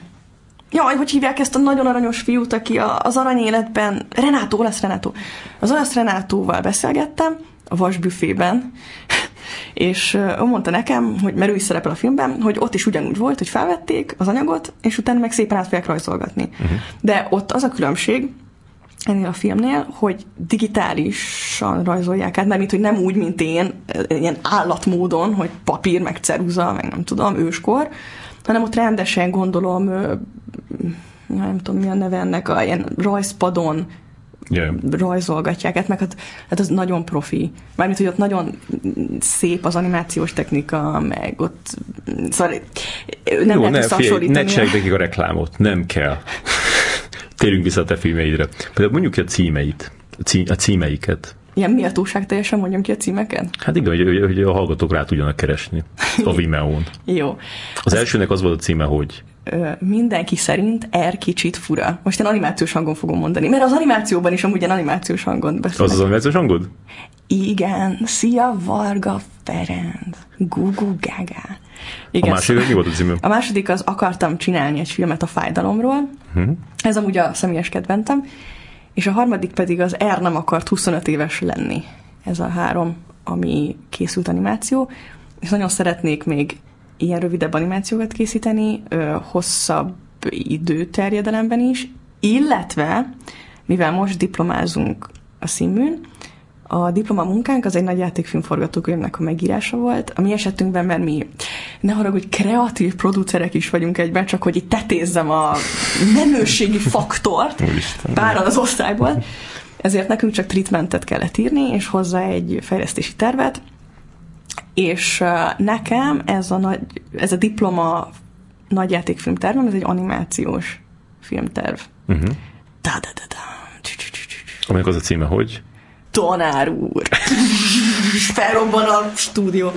Jaj, hogy hívják ezt a nagyon aranyos fiút, aki a, az aranyéletben, Renátó, lesz Renátó. Az olasz Renátóval beszélgettem a vasbüfében, [LAUGHS] és ő mondta nekem, hogy mert ő is szerepel a filmben, hogy ott is ugyanúgy volt, hogy felvették az anyagot, és utána meg szépen át fogják rajzolgatni. Uh-huh. De ott az a különbség, ennél a filmnél, hogy digitálisan rajzolják át, mert hogy nem úgy, mint én, ilyen állatmódon, hogy papír, meg ceruza, meg nem tudom, őskor, hanem ott rendesen gondolom, nem tudom mi a neve ennek, a ilyen rajzpadon Yeah. rajzolgatják, hát meg hát, hát az nagyon profi. Mármint, hogy ott nagyon szép az animációs technika, meg ott, szóval nem Jó, lehet ne, figyelj, ne csinálj nekik a reklámot, nem kell. Térjünk vissza a te filmeidre. Például mondjuk ki a címeit, a, cí, a címeiket. Ilyen méltóság teljesen mondjam ki a címeket? Hát igen, hogy, hogy, a hallgatók rá tudjanak keresni [LAUGHS] a Vimeo-n. Jó. Az elsőnek az volt a címe, hogy mindenki szerint R kicsit fura. Most én animációs hangon fogom mondani, mert az animációban is amúgy ilyen animációs hangon beszélnek. az az animációs hangod? Igen, szia Varga Ferenc, Gugu Gaga. A Igen, második mi volt a címe? a második az akartam csinálni egy filmet a fájdalomról. Hm? Ez amúgy a személyes kedventem. És a harmadik pedig az R nem akart 25 éves lenni. Ez a három, ami készült animáció. És nagyon szeretnék még ilyen rövidebb animációkat készíteni, ö, hosszabb időterjedelemben is, illetve, mivel most diplomázunk a színműn, a diploma munkánk az egy nagy játékfilm forgatókönyvnek a megírása volt. A mi esetünkben, mert mi ne haragudj, kreatív producerek is vagyunk egyben, csak hogy itt tetézzem a menőségi faktort [LAUGHS] páran az osztályból. Ezért nekünk csak treatmentet kellett írni, és hozzá egy fejlesztési tervet. És nekem ez a, nagy, ez a diploma nagyjátékfilm tervem, ez egy animációs filmterv. Uh-huh. Da-da-da-da. Aminek az a címe, hogy? Tanár úr. [LAUGHS] Felrobban a stúdió.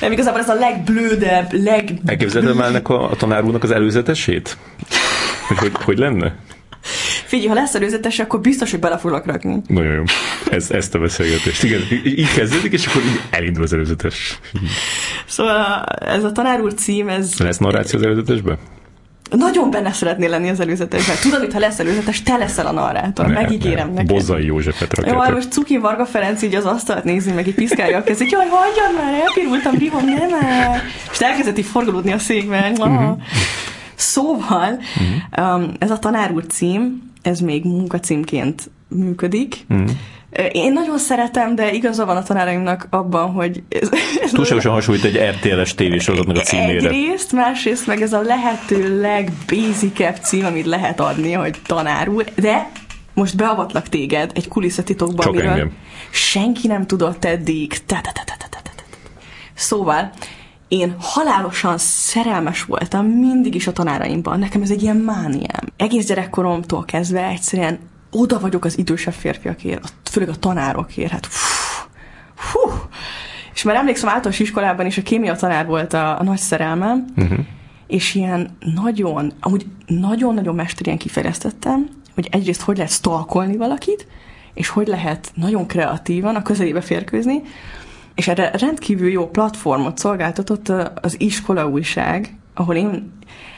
Nem igazából ez a legblődebb, leg... Elképzelted már ennek a, a tanár úrnak az előzetesét? Hogy, hogy, hogy lenne? Figyelj, ha lesz előzetes, akkor biztos, hogy bele foglak rakni. Nagyon jó. Ez, ezt a beszélgetést. Igen, így kezdődik, és akkor így elindul az előzetes. Szóval ez a tanár úr cím, ez Lesz narráció az előzetesben? Nagyon benne szeretnél lenni az előzetesben. Tudod, hogy ha lesz előzetes, te leszel a narrátor. Ne, Megígérem ne. neked. Bozzai Józsefet Jó, rakjátok. most Cuki Varga Ferenc így az asztalt nézi, meg így piszkálja a kezét. Jaj, hagyjad már, elpirultam, rihom, nem már. És elkezdett így forgolódni a székben. Uh-huh. Szóval, uh-huh. um, ez a tanár úr cím, ez még munkacímként működik, uh-huh. Én nagyon szeretem, de igaza van a tanáraimnak abban, hogy... Ez, ez Túlságosan hasonlít egy RTL-es tévésorozatnak a címére. Egyrészt, másrészt meg ez a lehető legbasicebb cím, amit lehet adni, hogy tanár úr, de most beavatlak téged egy kulisszatitokba, Csak amiről engem. senki nem tudott eddig. Szóval én halálosan szerelmes voltam mindig is a tanáraimban. Nekem ez egy ilyen mániám. Egész gyerekkoromtól kezdve egyszerűen oda vagyok az idősebb férfiakért, főleg a tanárokért. Hát fú, fú. És már emlékszem, általános iskolában is a kémia tanár volt a, a nagy szerelmem, uh-huh. és ilyen nagyon, amúgy nagyon-nagyon mesterien kifejlesztettem, hogy egyrészt hogy lehet stalkolni valakit, és hogy lehet nagyon kreatívan a közelébe férkőzni, és erre rendkívül jó platformot szolgáltatott az iskola újság, ahol én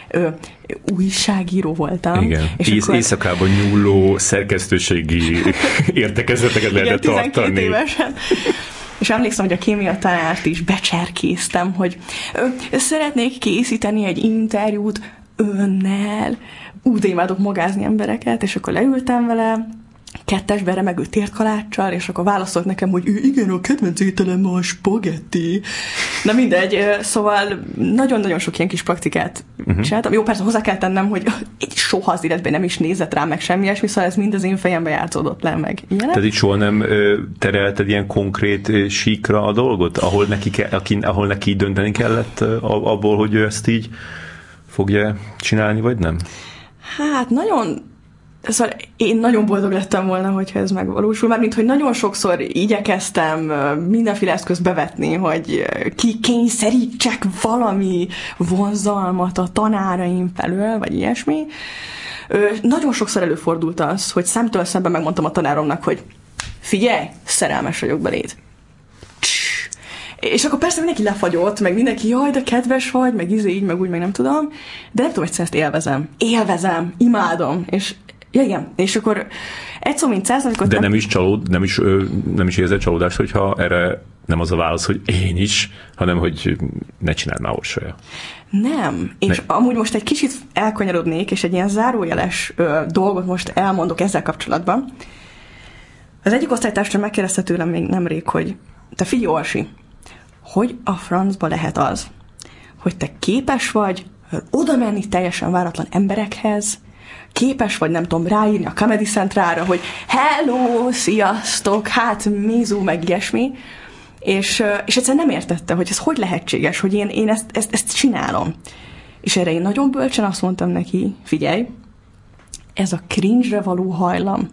ö, újságíró voltam. Igen, és Ész, akkor... éjszakában nyúló szerkesztőségi [LAUGHS] értekezeteket lehetett tartani. évesen. És emlékszem, hogy a kémia tanárt is becserkéztem, hogy ö, szeretnék készíteni egy interjút önnel, úgy imádok magázni embereket, és akkor leültem vele, kettesbe remegő térkaláccsal, és akkor válaszolt nekem, hogy ő igen, a kedvenc ételem a spagetti. Na mindegy, szóval nagyon-nagyon sok ilyen kis praktikát uh-huh. csináltam. Jó, persze hozzá kell tennem, hogy egy soha az életben nem is nézett rám meg semmi ilyesmi, szóval ez mind az én fejembe játszódott le meg. Ilyenek? Tehát itt soha nem terelted ilyen konkrét síkra a dolgot, ahol neki, ke, aki, ahol neki dönteni kellett abból, hogy ő ezt így fogja csinálni, vagy nem? Hát nagyon Szóval én nagyon boldog lettem volna, hogyha ez megvalósul, mert mint hogy nagyon sokszor igyekeztem mindenféle eszközt bevetni, hogy ki kényszerítsek valami vonzalmat a tanáraim felől, vagy ilyesmi. Nagyon sokszor előfordult az, hogy szemtől szemben megmondtam a tanáromnak, hogy figyelj, szerelmes vagyok beléd. És akkor persze mindenki lefagyott, meg mindenki, jaj, de kedves vagy, meg izé így, meg úgy, meg nem tudom. De nem tudom, hogy ezt élvezem. Élvezem, imádom. És Ja, igen. És akkor egy szó, mint száz, amikor... De nem, nem is csalód, nem is, nem is érzed csalódást, hogyha erre nem az a válasz, hogy én is, hanem hogy ne csináld már orsolya. Nem. És ne. amúgy most egy kicsit elkanyarodnék, és egy ilyen zárójeles ö, dolgot most elmondok ezzel kapcsolatban. Az egyik osztálytársam megkérdezte tőlem még nemrég, hogy te figyelj, Orsi, hogy a francba lehet az, hogy te képes vagy oda menni teljesen váratlan emberekhez, képes vagy, nem tudom, ráírni a Comedy Centrára, hogy hello, sziasztok, hát Mizu, meg ilyesmi, és, és egyszerűen nem értette, hogy ez hogy lehetséges, hogy én, én ezt, ezt, ezt csinálom. És erre én nagyon bölcsen azt mondtam neki, figyelj, ez a cringe-re való hajlam,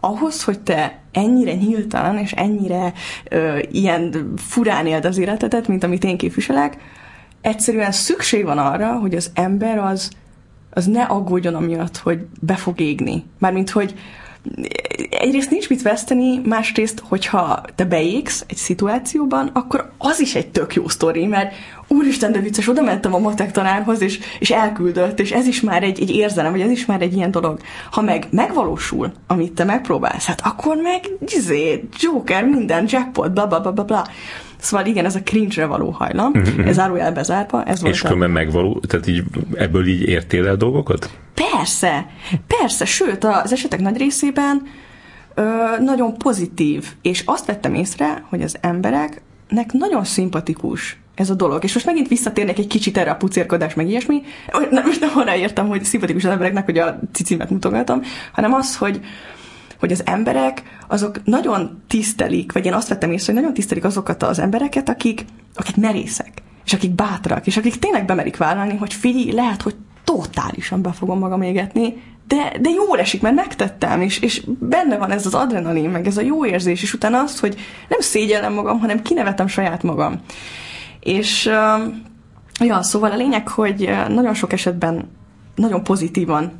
ahhoz, hogy te ennyire nyíltan és ennyire ö, ilyen furán éld az életedet, mint amit én képviselek, egyszerűen szükség van arra, hogy az ember az az ne aggódjon amiatt, hogy be fog égni. Mármint, hogy egyrészt nincs mit veszteni, másrészt, hogyha te beégsz egy szituációban, akkor az is egy tök jó sztori, mert úristen, de vicces, oda mentem a matek tanárhoz, és, és elküldött, és ez is már egy, egy érzelem, vagy ez is már egy ilyen dolog. Ha meg megvalósul, amit te megpróbálsz, hát akkor meg izé, Joker, minden, jackpot, bla bla bla bla bla. Szóval igen, ez a cringe-re való hajlam, uh-huh. ez zárójel bezárva. Ez volt És különben megvaló, tehát így, ebből így értél el dolgokat? Persze, persze, sőt, az esetek nagy részében ö, nagyon pozitív, és azt vettem észre, hogy az embereknek nagyon szimpatikus ez a dolog. És most megint visszatérnek egy kicsit erre a pucérkodás, meg ilyesmi. Nem, most nem arra értem, hogy szimpatikus az embereknek, hogy a cicimet mutogatom, hanem az, hogy, hogy az emberek azok nagyon tisztelik, vagy én azt vettem észre, hogy nagyon tisztelik azokat az embereket, akik, akik merészek, és akik bátrak, és akik tényleg bemerik vállalni, hogy figyelj, lehet, hogy totálisan be fogom magam égetni, de, de jól esik, mert megtettem, és, és benne van ez az adrenalin, meg ez a jó érzés, és utána azt, hogy nem szégyellem magam, hanem kinevetem saját magam. És ja, szóval a lényeg, hogy nagyon sok esetben nagyon pozitívan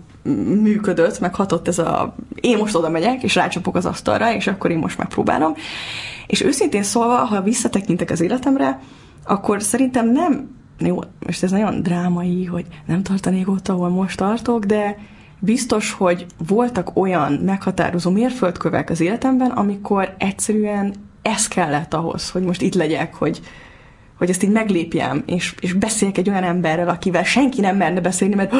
működött, meg hatott ez a én most oda megyek, és rácsapok az asztalra, és akkor én most megpróbálom. És őszintén szólva, ha visszatekintek az életemre, akkor szerintem nem, jó, most ez nagyon drámai, hogy nem tartanék ott, ahol most tartok, de biztos, hogy voltak olyan meghatározó mérföldkövek az életemben, amikor egyszerűen ez kellett ahhoz, hogy most itt legyek, hogy, hogy ezt így meglépjem, és, és beszéljek egy olyan emberrel, akivel senki nem merne beszélni, mert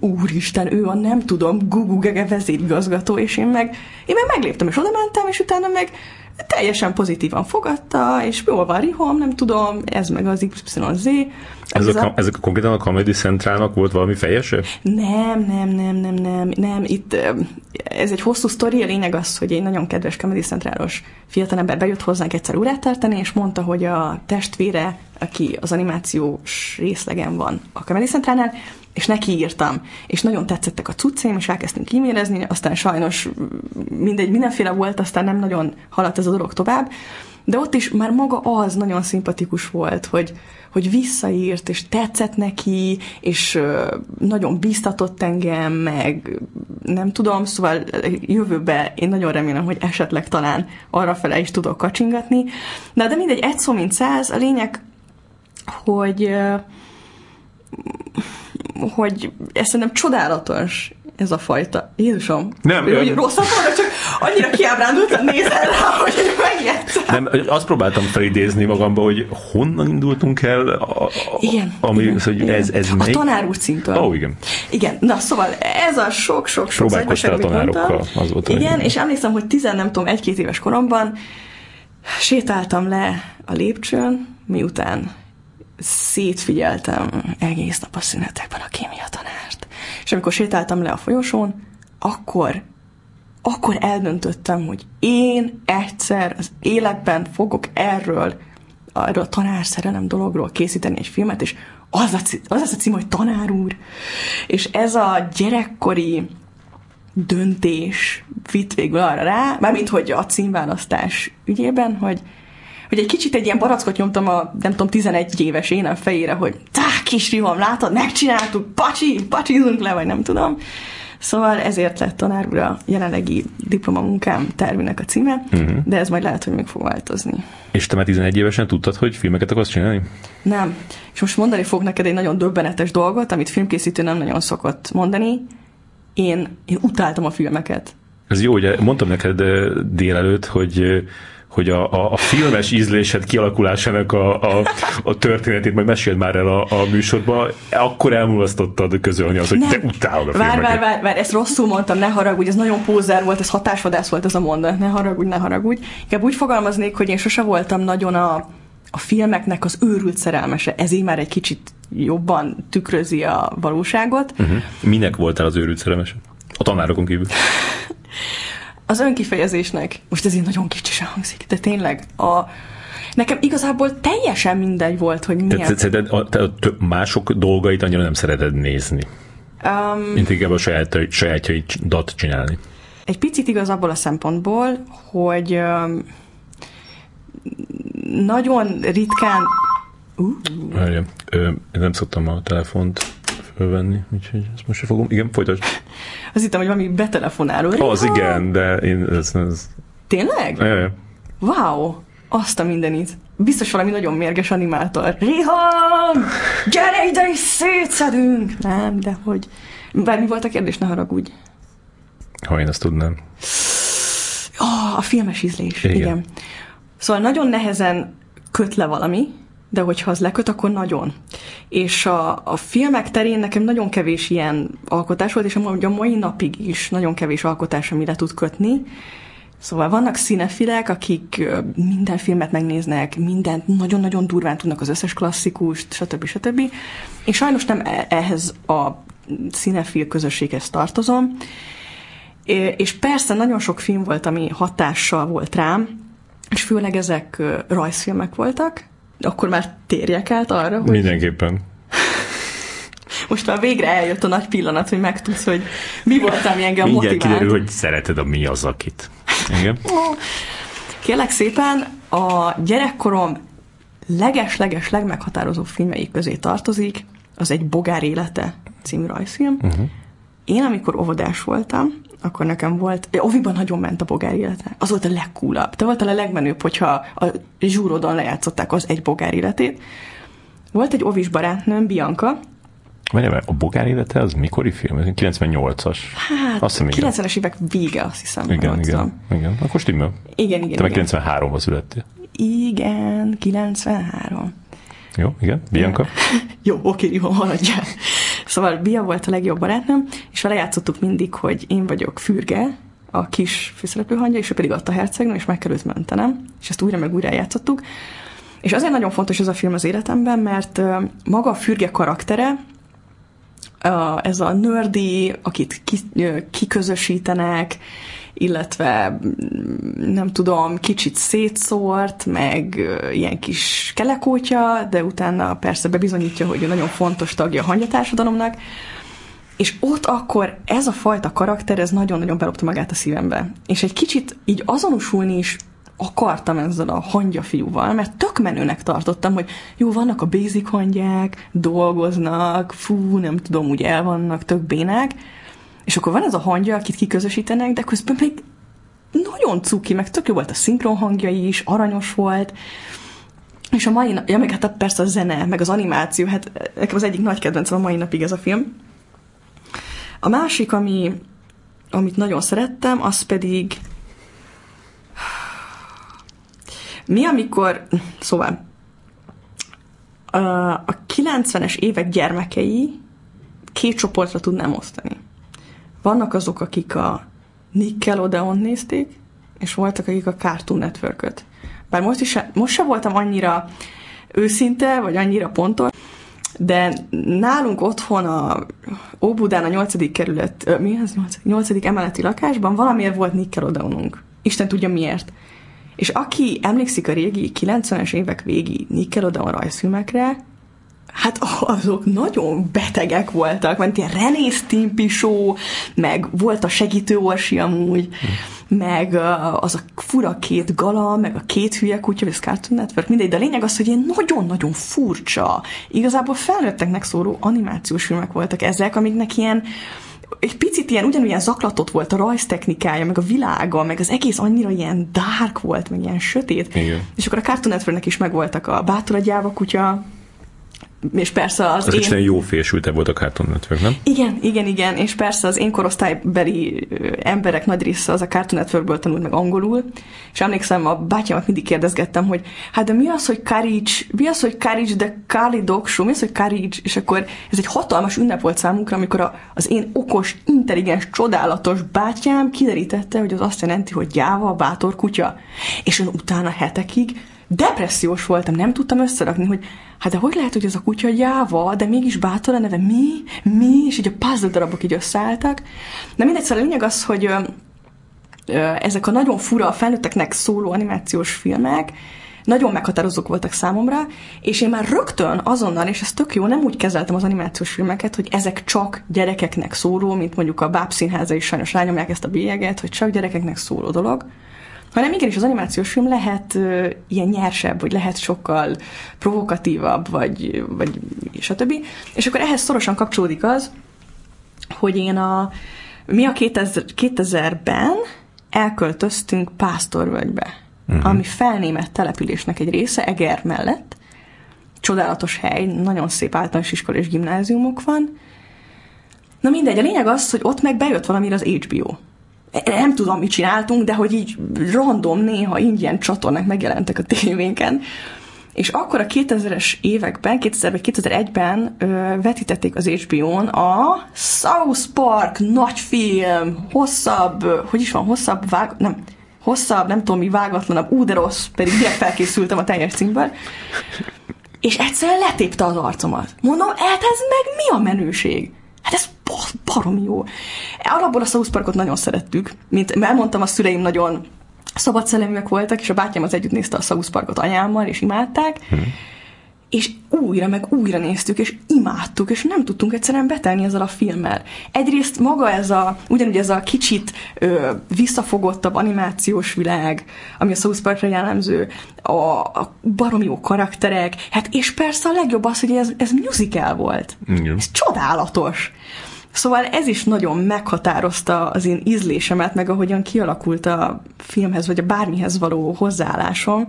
úristen, ő a nem tudom, Gugu Gege vezérigazgató, és én meg, én meg megléptem, és oda mentem, és utána meg teljesen pozitívan fogadta, és jól van Rihom, nem tudom, ez meg az YZ. Ez a, a, ezek a konkrétan a Comedy Centrálnak volt valami fejese? Nem, nem, nem, nem, nem, nem. Itt ez egy hosszú sztori, a lényeg az, hogy egy nagyon kedves Comedy Centrálos fiatalember bejött hozzánk egyszer órát tartani, és mondta, hogy a testvére, aki az animációs részlegen van a Comedy Centrálnál, és neki írtam, és nagyon tetszettek a cuccaim, és elkezdtünk e-mailezni, aztán sajnos mindegy, mindenféle volt, aztán nem nagyon haladt ez a dolog tovább, de ott is már maga az nagyon szimpatikus volt, hogy, hogy visszaírt, és tetszett neki, és nagyon biztatott engem, meg nem tudom, szóval jövőben én nagyon remélem, hogy esetleg talán arra fele is tudok kacsingatni. De, de mindegy, egy szó mint száz, a lényeg, hogy hogy ez szerintem csodálatos ez a fajta. Jézusom. Nem. Hogy rosszat mondok, csak annyira kiábrándultan nézel rá, hogy megijedtem. Nem, azt próbáltam felidézni magamba, hogy honnan indultunk el, a, a, igen, ami, igen, hogy igen. ez, ez A melyik? tanár úr címtől. Ó, oh, igen. Igen, na szóval ez a sok-sok-sok Próbálkoztál a tanárokkal, az volt Igen, igen. és emlékszem, hogy tizen, nem tudom, egy-két éves koromban sétáltam le a lépcsőn, miután szétfigyeltem egész nap a szünetekben a kémia tanárt. És amikor sétáltam le a folyosón, akkor, akkor eldöntöttem, hogy én egyszer az életben fogok erről, erről a tanárszerelem dologról készíteni egy filmet, és az a, az, az a cím, hogy tanár úr. És ez a gyerekkori döntés vitt végül arra rá, mármint hogy a címválasztás ügyében, hogy hogy egy kicsit egy ilyen barackot nyomtam a, nem tudom, 11 éves én a fejére, hogy tá, kis rihom, látod, megcsináltuk, pacsi, pacsizunk le, vagy nem tudom. Szóval ezért lett tanár úr a jelenlegi diplomamunkám tervének a címe, uh-huh. de ez majd lehet, hogy még fog változni. És te már 11 évesen tudtad, hogy filmeket akarsz csinálni? Nem. És most mondani fog neked egy nagyon döbbenetes dolgot, amit filmkészítő nem nagyon szokott mondani. Én, én utáltam a filmeket. Ez jó, ugye mondtam neked délelőtt, hogy hogy a, a, a filmes ízlésed kialakulásának a, a, a történetét majd meséld már el a, a műsorba, akkor elmulasztottad közölni az, hogy Nem. te utálod a vár. Vár, vár, vár, ezt rosszul mondtam, ne haragudj, ez nagyon pózer volt, ez hatásvadász volt ez a mondat, ne haragudj, ne haragudj. Inkább úgy fogalmaznék, hogy én sose voltam nagyon a, a filmeknek az őrült szerelmese, ezért már egy kicsit jobban tükrözi a valóságot. Uh-huh. Minek voltál az őrült szerelmese? A tanárokon kívül. [LAUGHS] az önkifejezésnek, most ez így nagyon kicsi hangzik, de tényleg a, nekem igazából teljesen mindegy volt, hogy miért. Te, te, te, te mások dolgait annyira nem szereted nézni. Um, Mint inkább a saját, sajátjaidat csinálni. Egy picit igazából a szempontból, hogy um, nagyon ritkán... Uh. Várja, nem szoktam a telefont fölvenni, úgyhogy ezt most se fogom. Igen, folytasd. [LAUGHS] Azt hittem, hogy valami betelefonáló. Az igen, de én ez... ez... Tényleg? Ja, ja. Wow, azt a mindenit. Biztos valami nagyon mérges animátor. Riham! Gyere ide is szétszedünk! Nem, de hogy... Bár mi volt a kérdés, ne haragudj. Ha én ezt tudnám. Oh, a filmes ízlés, igen. igen. Szóval nagyon nehezen köt le valami, de hogyha az leköt, akkor nagyon. És a, a filmek terén nekem nagyon kevés ilyen alkotás volt, és a, a mai napig is nagyon kevés alkotás, amire tud kötni. Szóval vannak színefilek, akik minden filmet megnéznek, mindent nagyon-nagyon durván tudnak az összes klasszikust, stb. stb. Én sajnos nem e, ehhez a színefil közösséghez tartozom, és persze nagyon sok film volt, ami hatással volt rám, és főleg ezek rajzfilmek voltak, akkor már térjek át arra, hogy... Mindenképpen. [LAUGHS] Most már végre eljött a nagy pillanat, hogy megtudsz, hogy mi volt, ami engem Mindjárt motivált. kiderül, hogy szereted a mi az, akit. Igen? [LAUGHS] Kérlek szépen, a gyerekkorom leges-leges legmeghatározó filmjeik közé tartozik, az egy Bogár élete című rajzfilm. Uh-huh. Én, amikor óvodás voltam, akkor nekem volt, Oviban nagyon ment a bogár élete. Az volt a legkúlabb. Te volt a legmenőbb, hogyha a zsúrodon lejátszották az egy bogár életét. Volt egy ovis barátnőm, Bianca, Várjál, a bogár élete az mikori film? 98-as. Hát, azt hiszem, 90-es évek vége, azt hiszem. Igen, igen, igen. Akkor stimmel. Igen, igen. Te meg 93-ban születtél. Igen, 93. Jó, igen, Bianca. [LAUGHS] jó, oké, jó, haladjál. Szóval Bia volt a legjobb barátnőm, és vele játszottuk mindig, hogy én vagyok Fürge, a kis főszereplő és ő pedig adta hercegnő, és meg kellett mentenem, és ezt újra meg újra játszottuk. És azért nagyon fontos ez a film az életemben, mert maga a Fürge karaktere, ez a nördi, akit kiközösítenek, illetve mm, nem tudom, kicsit szétszórt, meg ilyen kis kelekótya, de utána persze bebizonyítja, hogy ő nagyon fontos tagja a hangyatársadalomnak, és ott akkor ez a fajta karakter, ez nagyon-nagyon belopta magát a szívembe. És egy kicsit így azonosulni is akartam ezzel a hangya fiúval, mert tök menőnek tartottam, hogy jó, vannak a basic hangyák, dolgoznak, fú, nem tudom, úgy el vannak, tök bének, és akkor van ez a hangja, akit kiközösítenek, de közben még nagyon cuki, meg tök jó volt a szinkron hangja is, aranyos volt, és a mai ja, meg hát persze a zene, meg az animáció, hát nekem az egyik nagy kedvencem a mai napig ez a film. A másik, ami, amit nagyon szerettem, az pedig mi, amikor, szóval a 90-es évek gyermekei két csoportra tudnám osztani. Vannak azok, akik a Nickelodeon nézték, és voltak, akik a Cartoon Network-öt. Bár most, is, most se voltam annyira őszinte, vagy annyira pontos, de nálunk otthon a Óbudán a 8. kerület, mi az 8. 8. emeleti lakásban valamiért volt Nickelodeonunk. Isten tudja miért. És aki emlékszik a régi 90-es évek végi Nickelodeon rajzfilmekre, hát azok nagyon betegek voltak, mert ilyen René Stimpy show, meg volt a segítő orsi amúgy, meg az a fura két gala, meg a két hülye kutya, vagy Cartoon Network, mindegy, de a lényeg az, hogy ilyen nagyon-nagyon furcsa, igazából felnőtteknek szóló animációs filmek voltak ezek, amiknek ilyen egy picit ilyen, ugyanolyan zaklatott volt a rajztechnikája, meg a világa, meg az egész annyira ilyen dark volt, meg ilyen sötét. Igen. És akkor a Cartoon Networknek is megvoltak a Bátor a gyáva kutya, és persze az, az én... jó félsülte volt a Cartoon Network, nem? Igen, igen, igen, és persze az én korosztálybeli emberek nagy része az a Cartoon Networkből tanult meg angolul, és emlékszem, a bátyámat mindig kérdezgettem, hogy hát de mi az, hogy courage, mi az, hogy courage, de Kali Dogshow, mi az, hogy courage, és akkor ez egy hatalmas ünnep volt számunkra, amikor a, az én okos, intelligens, csodálatos bátyám kiderítette, hogy az azt jelenti, hogy gyáva, bátor kutya. És utána hetekig depressziós voltam, nem tudtam összerakni, hogy hát de hogy lehet, hogy ez a kutya gyáva, de mégis bátor a neve, mi, mi, és így a puzzle darabok így összeálltak. De mindegy, szóval a lényeg az, hogy ö, ö, ezek a nagyon fura, felnőtteknek szóló animációs filmek, nagyon meghatározók voltak számomra, és én már rögtön azonnal, és ez tök jó, nem úgy kezeltem az animációs filmeket, hogy ezek csak gyerekeknek szóló, mint mondjuk a Báb színháza is sajnos rányomják ezt a bélyeget, hogy csak gyerekeknek szóló dolog, hanem igenis az animációs film lehet uh, ilyen nyersebb, vagy lehet sokkal provokatívabb, vagy, vagy stb. És akkor ehhez szorosan kapcsolódik az, hogy én a mi a 2000, 2000-ben elköltöztünk Pásztorvölgybe, uh-huh. ami felnémett településnek egy része, Eger mellett. Csodálatos hely, nagyon szép általános iskola és gimnáziumok van. Na mindegy, a lényeg az, hogy ott meg bejött valamire az HBO nem tudom, mit csináltunk, de hogy így random néha ingyen csatornák megjelentek a tévénken, és akkor a 2000-es években, 2000 2001-ben ö, vetítették az HBO-n a South Park nagy film, hosszabb, hogy is van, hosszabb, vág, nem, hosszabb, nem tudom mi, vágatlanabb, ú, de rossz, pedig direkt felkészültem a teljes címből. És egyszerűen letépte az arcomat. Mondom, hát ez meg mi a menőség? Hát ez barom jó. Alapból a South Parkot nagyon szerettük, mint elmondtam, a szüleim nagyon szabadszelleműek voltak, és a bátyám az együtt nézte a South Parkot anyámmal, és imádták. Hmm és újra meg újra néztük, és imádtuk, és nem tudtunk egyszerűen betelni ezzel a filmmel. Egyrészt maga ez a, ugyanúgy ez a kicsit ö, visszafogottabb animációs világ, ami a South Parkra jellemző, a, a baromi jó karakterek, hát és persze a legjobb az, hogy ez, ez musical volt. Igen. Ez csodálatos. Szóval ez is nagyon meghatározta az én ízlésemet, meg ahogyan kialakult a filmhez, vagy a bármihez való hozzáállásom,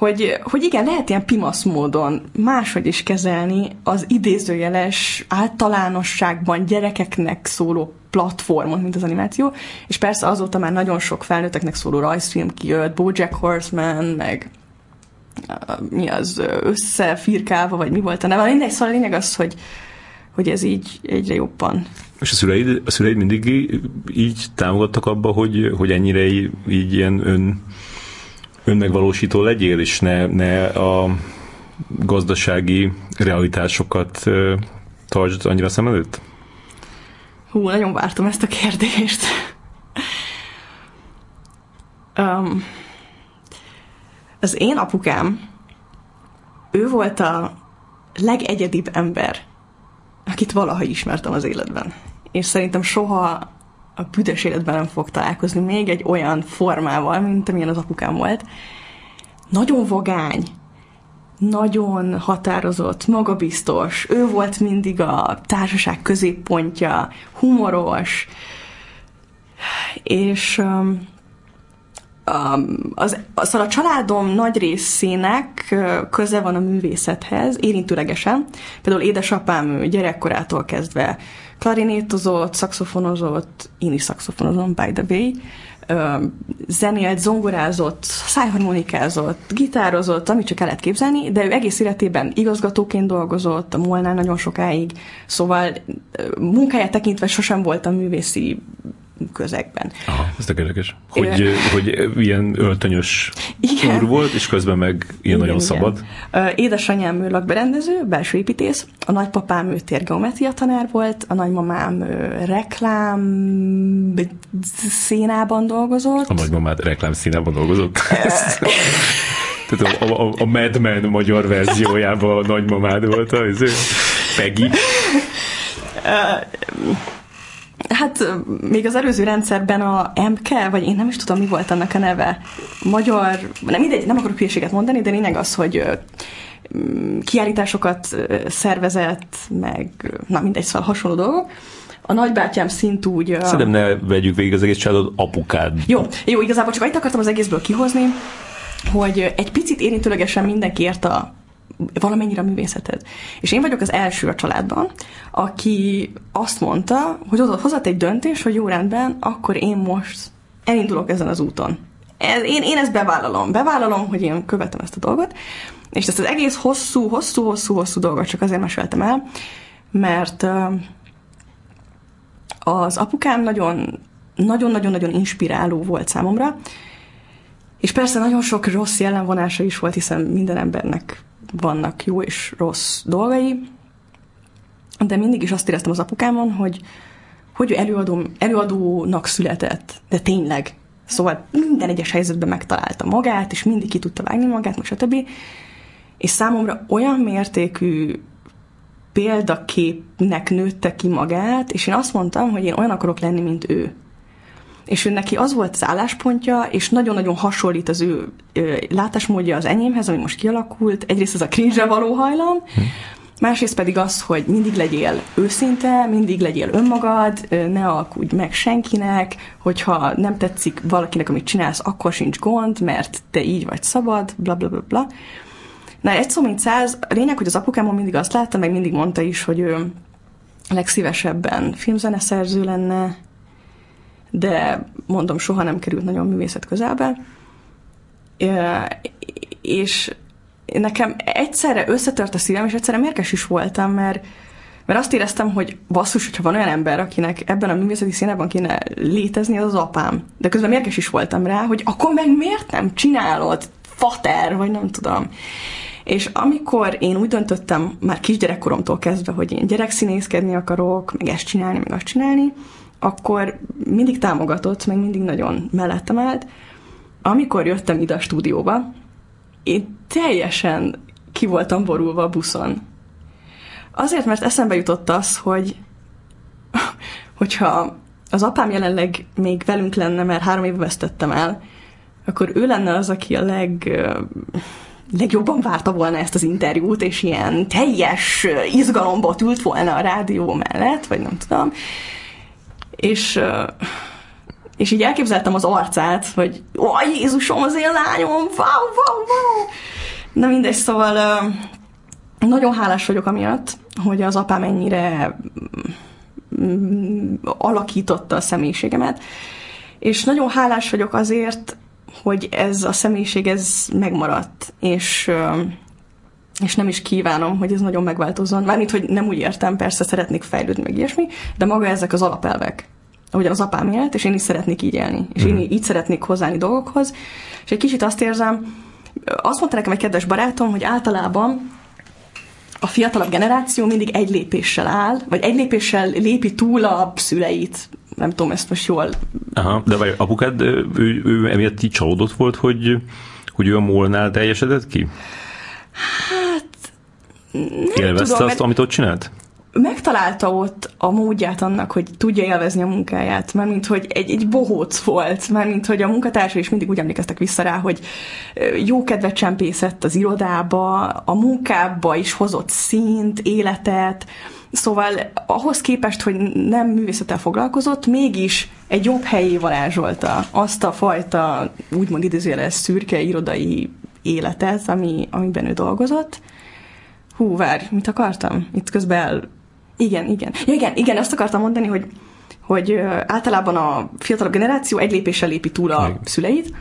hogy, hogy igen, lehet ilyen pimasz módon máshogy is kezelni az idézőjeles általánosságban gyerekeknek szóló platformot, mint az animáció, és persze azóta már nagyon sok felnőtteknek szóló rajzfilm kijött, Bojack Horseman, meg mi az összefirkálva, vagy mi volt a neve. Mindegy, szóval a lényeg az, hogy, hogy ez így egyre jobban. És a szüleid, a szüleid mindig így támogattak abba, hogy, hogy ennyire így, így ilyen ön, önmegvalósító legyél, és ne, ne a gazdasági realitásokat tartsd annyira szem előtt? Hú, nagyon vártam ezt a kérdést. um, az én apukám, ő volt a legegyedibb ember, akit valaha ismertem az életben. És szerintem soha a büdös életben nem fog találkozni még egy olyan formával, mint amilyen az apukám volt. Nagyon vagány, nagyon határozott, magabiztos, ő volt mindig a társaság középpontja, humoros, és um, um, az, az, a családom nagy részének köze van a művészethez, érintőlegesen. Például édesapám gyerekkorától kezdve klarinétozott, szakszofonozott, én is szakszofonozom, by the way, zenélt, zongorázott, szájharmonikázott, gitározott, amit csak el lehet képzelni, de ő egész életében igazgatóként dolgozott, a Molnál nagyon sokáig, szóval munkáját tekintve sosem volt a művészi közegben. Aha, ez érdekes. Hogy, hogy ilyen öltönyös Igen. úr volt, és közben meg ilyen Igen, nagyon Igen. szabad. Édesanyám ő lakberendező, belső építész, a nagypapám ő térgeometria tanár volt, a nagymamám reklám színában dolgozott. A nagymamád reklám színában dolgozott? [LAUGHS] Tehát a, a, a Mad Men magyar verziójában a nagymamád volt az Peggy. Hát még az előző rendszerben a MK, vagy én nem is tudom, mi volt annak a neve. Magyar, nem mindegy, nem akarok hülyeséget mondani, de lényeg az, hogy kiállításokat szervezett, meg na mindegy, szóval hasonló dolgok. A nagybátyám szint úgy... Szerintem ne vegyük végig az egész családot, apukád. Jó, jó, igazából csak itt akartam az egészből kihozni, hogy egy picit érintőlegesen mindenki ért a valamennyire a művészeted. És én vagyok az első a családban, aki azt mondta, hogy hozott egy döntés, hogy jó rendben, akkor én most elindulok ezen az úton. Én, én ezt bevállalom. Bevállalom, hogy én követem ezt a dolgot, és ezt az egész hosszú, hosszú, hosszú, hosszú dolgot csak azért meséltem el, mert az apukám nagyon nagyon-nagyon-nagyon inspiráló volt számomra, és persze nagyon sok rossz jellemvonása is volt, hiszen minden embernek vannak jó és rossz dolgai, de mindig is azt éreztem az apukámon, hogy hogy ő előadó, előadónak született, de tényleg. Szóval minden egyes helyzetben megtalálta magát, és mindig ki tudta vágni magát, most stb. És számomra olyan mértékű példaképnek nőtte ki magát, és én azt mondtam, hogy én olyan akarok lenni, mint ő és ő neki az volt az álláspontja, és nagyon-nagyon hasonlít az ő, látásmódja az enyémhez, ami most kialakult. Egyrészt ez a cringe való hajlam, hm. másrészt pedig az, hogy mindig legyél őszinte, mindig legyél önmagad, ne alkudj meg senkinek, hogyha nem tetszik valakinek, amit csinálsz, akkor sincs gond, mert te így vagy szabad, bla bla bla bla. Na, egy szó mint száz, a lényeg, hogy az apukámon mindig azt látta, meg mindig mondta is, hogy ő legszívesebben filmzeneszerző lenne, de mondom, soha nem került nagyon művészet közelbe. És nekem egyszerre összetört a szívem, és egyszerre mérges is voltam, mert, mert azt éreztem, hogy basszus, hogyha van olyan ember, akinek ebben a művészeti színában kéne létezni, az az apám. De közben mérges is voltam rá, hogy akkor meg miért nem csinálod, fater, vagy nem tudom. És amikor én úgy döntöttem, már kisgyerekkoromtól kezdve, hogy én gyerekszínészkedni akarok, meg ezt csinálni, meg azt csinálni, akkor mindig támogatott, meg mindig nagyon mellettem állt. Amikor jöttem ide a stúdióba, én teljesen ki voltam borulva a buszon. Azért, mert eszembe jutott az, hogy [LAUGHS] hogyha az apám jelenleg még velünk lenne, mert három éve vesztettem el, akkor ő lenne az, aki a leg, legjobban várta volna ezt az interjút, és ilyen teljes izgalomba ült volna a rádió mellett, vagy nem tudom és, és így elképzeltem az arcát, hogy ó, Jézusom, az én lányom, wow, wow, wow. Na mindegy, szóval nagyon hálás vagyok amiatt, hogy az apám ennyire mm, alakította a személyiségemet, és nagyon hálás vagyok azért, hogy ez a személyiség ez megmaradt, és és nem is kívánom, hogy ez nagyon megváltozzon. Mármint, hogy nem úgy értem, persze szeretnék fejlődni, meg ilyesmi, de maga ezek az alapelvek, ahogyan az apám élt, és én is szeretnék így élni, és mm. én mhm. így szeretnék hozzáni dolgokhoz, és egy kicsit azt érzem, azt mondta nekem egy kedves barátom, hogy általában a fiatalabb generáció mindig egy lépéssel áll, vagy egy lépéssel lépi túl a szüleit. Nem tudom, ezt most jól... Aha, de vagy apukád, ő, ő, ő emiatt így csalódott volt, hogy, hogy ő a molnál teljesedett ki? Nem Élvezte tudom, azt, amit ott csinált? megtalálta ott a módját annak, hogy tudja élvezni a munkáját, mert mint hogy egy, egy bohóc volt, mert mint hogy a munkatársa is mindig úgy emlékeztek vissza rá, hogy jó kedvet csempészett az irodába, a munkába is hozott szint, életet, Szóval ahhoz képest, hogy nem művészettel foglalkozott, mégis egy jobb helyé varázsolta azt a fajta, úgymond idézőjeles szürke irodai életet, ami, amiben ő dolgozott. Hú, várj, mit akartam? Itt közben el igen, igen. Ja, igen, igen, azt akartam mondani, hogy, hogy általában a fiatalabb generáció egy lépéssel lépi túl a szüleit,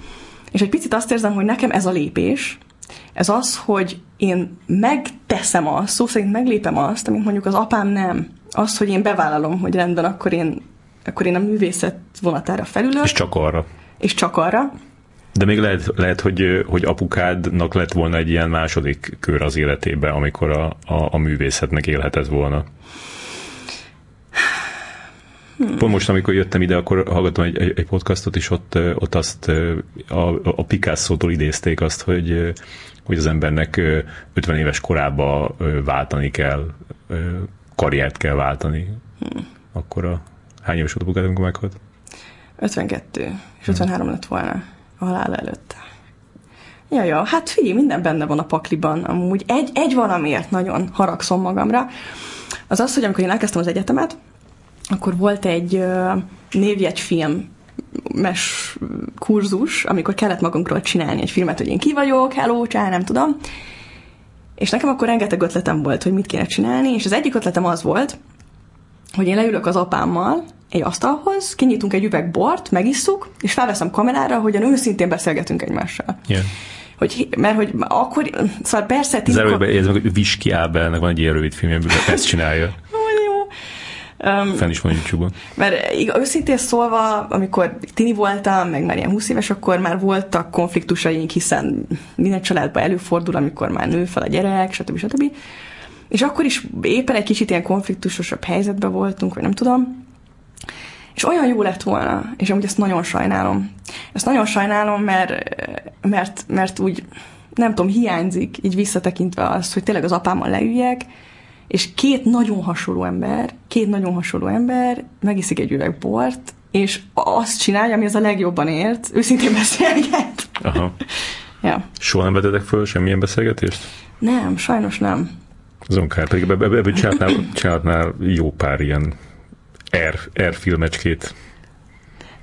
és egy picit azt érzem, hogy nekem ez a lépés, ez az, hogy én megteszem azt, szó szerint meglépem azt, amit mondjuk az apám nem. Az, hogy én bevállalom, hogy rendben, akkor én, akkor én a művészet vonatára felülök. És csak arra. És csak arra. De még lehet, lehet hogy, hogy apukádnak lett volna egy ilyen második kör az életében, amikor a, a, a művészetnek élhetett volna. Pont most, amikor jöttem ide, akkor hallgattam egy, egy podcastot, és ott, ott azt a, a Picasso-tól idézték azt, hogy, hogy az embernek 50 éves korába váltani kell, karriert kell váltani. Hmm. Akkor a hány éves volt a amikor meghalt? 52, és 53 hmm. lett volna halál előtte. Ja, ja, hát figyelj, minden benne van a pakliban. Amúgy egy, egy valamiért nagyon haragszom magamra. Az az, hogy amikor én elkezdtem az egyetemet, akkor volt egy névjegyfilm mes kurzus, amikor kellett magunkról csinálni egy filmet, hogy én ki vagyok, hello, csá, nem tudom. És nekem akkor rengeteg ötletem volt, hogy mit kéne csinálni, és az egyik ötletem az volt, hogy én leülök az apámmal egy asztalhoz, kinyitunk egy üveg bort, megisszuk, és felveszem kamerára, hogyan őszintén beszélgetünk egymással. Yeah. Hogy, mert hogy akkor, szóval persze... Titkon... Ez hogy Viski Ábelnek van egy ilyen rövid film, amiben ezt csinálja. [LAUGHS] Um, Fenn is van YouTube-on. Mert őszintén szólva, amikor tini voltam, meg már ilyen 20 éves, akkor már voltak konfliktusaink, hiszen minden családban előfordul, amikor már nő fel a gyerek, stb. stb. És akkor is éppen egy kicsit ilyen konfliktusosabb helyzetben voltunk, vagy nem tudom. És olyan jó lett volna, és amúgy ezt nagyon sajnálom. Ezt nagyon sajnálom, mert, mert, mert úgy, nem tudom, hiányzik, így visszatekintve az, hogy tényleg az apámmal leüljek, és két nagyon hasonló ember, két nagyon hasonló ember megiszik egy üveg bort, és azt csinálja, ami az a legjobban ért, őszintén beszélget. Aha. [LAUGHS] ja. Soha nem vetetek föl semmilyen beszélgetést? Nem, sajnos nem. Azon kár, pedig ebből csinálhatnál, csinálhatnál jó pár ilyen air, air filmecskét.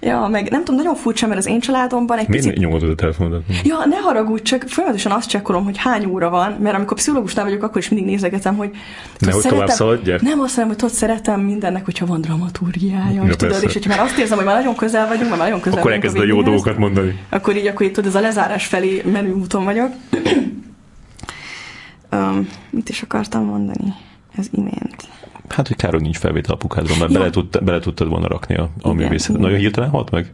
Ja, meg nem tudom, nagyon furcsa, mert az én családomban egy Miért picit... nyomod a telefonodat? Ja, ne haragudj, csak folyamatosan azt csekkolom, hogy hány óra van, mert amikor pszichológusnál vagyok, akkor is mindig nézegetem, hogy... Nehogy tovább szaladj, Nem azt mondom, hogy tudod, szeretem mindennek, hogyha van dramaturgiája, ja, tudod, és hogyha már azt érzem, hogy már nagyon közel vagyunk, már nagyon közel Akkor elkezd a jó dolgokat mondani. Akkor így, akkor így tudod, ez a lezárás felé menő úton vagyok. [COUGHS] um, mit is akartam mondani? Ez imént. Hát, hogy kár, hogy nincs felvétel apukádról, mert ja. bele, tudta, bele tudtad volna rakni a, a művészetet. Nagyon hirtelen halt meg?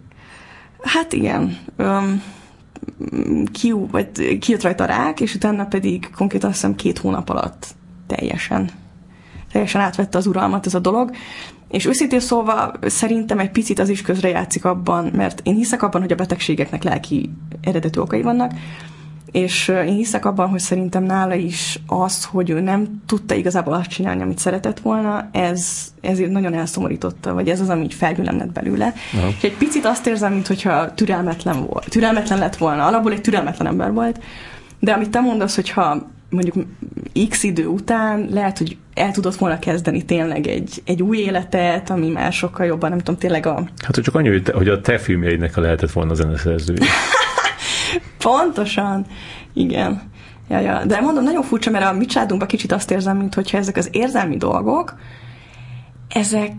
Hát igen. Um, ki, vagy kijött rajta rák, és utána pedig konkrétan azt hiszem két hónap alatt teljesen teljesen átvette az uralmat ez a dolog. És őszintén szólva szerintem egy picit az is közrejátszik abban, mert én hiszek abban, hogy a betegségeknek lelki eredetű okai vannak, és én hiszek abban, hogy szerintem nála is az, hogy ő nem tudta igazából azt csinálni, amit szeretett volna, ez ezért nagyon elszomorította, vagy ez az, ami így felgyűlem lett belőle. Aha. És egy picit azt érzem, mintha türelmetlen volt. Türelmetlen lett volna, alapból egy türelmetlen ember volt, de amit te mondasz, hogyha mondjuk x idő után lehet, hogy el tudott volna kezdeni tényleg egy, egy új életet, ami már sokkal jobban, nem tudom, tényleg a... Hát, hogy csak annyi, hogy, te, hogy a te filmjeidnek lehetett volna a zeneszerzője. [LAUGHS] Pontosan, igen. Ja, ja. De mondom, nagyon furcsa, mert a mi családunkban kicsit azt érzem, mintha ezek az érzelmi dolgok, ezek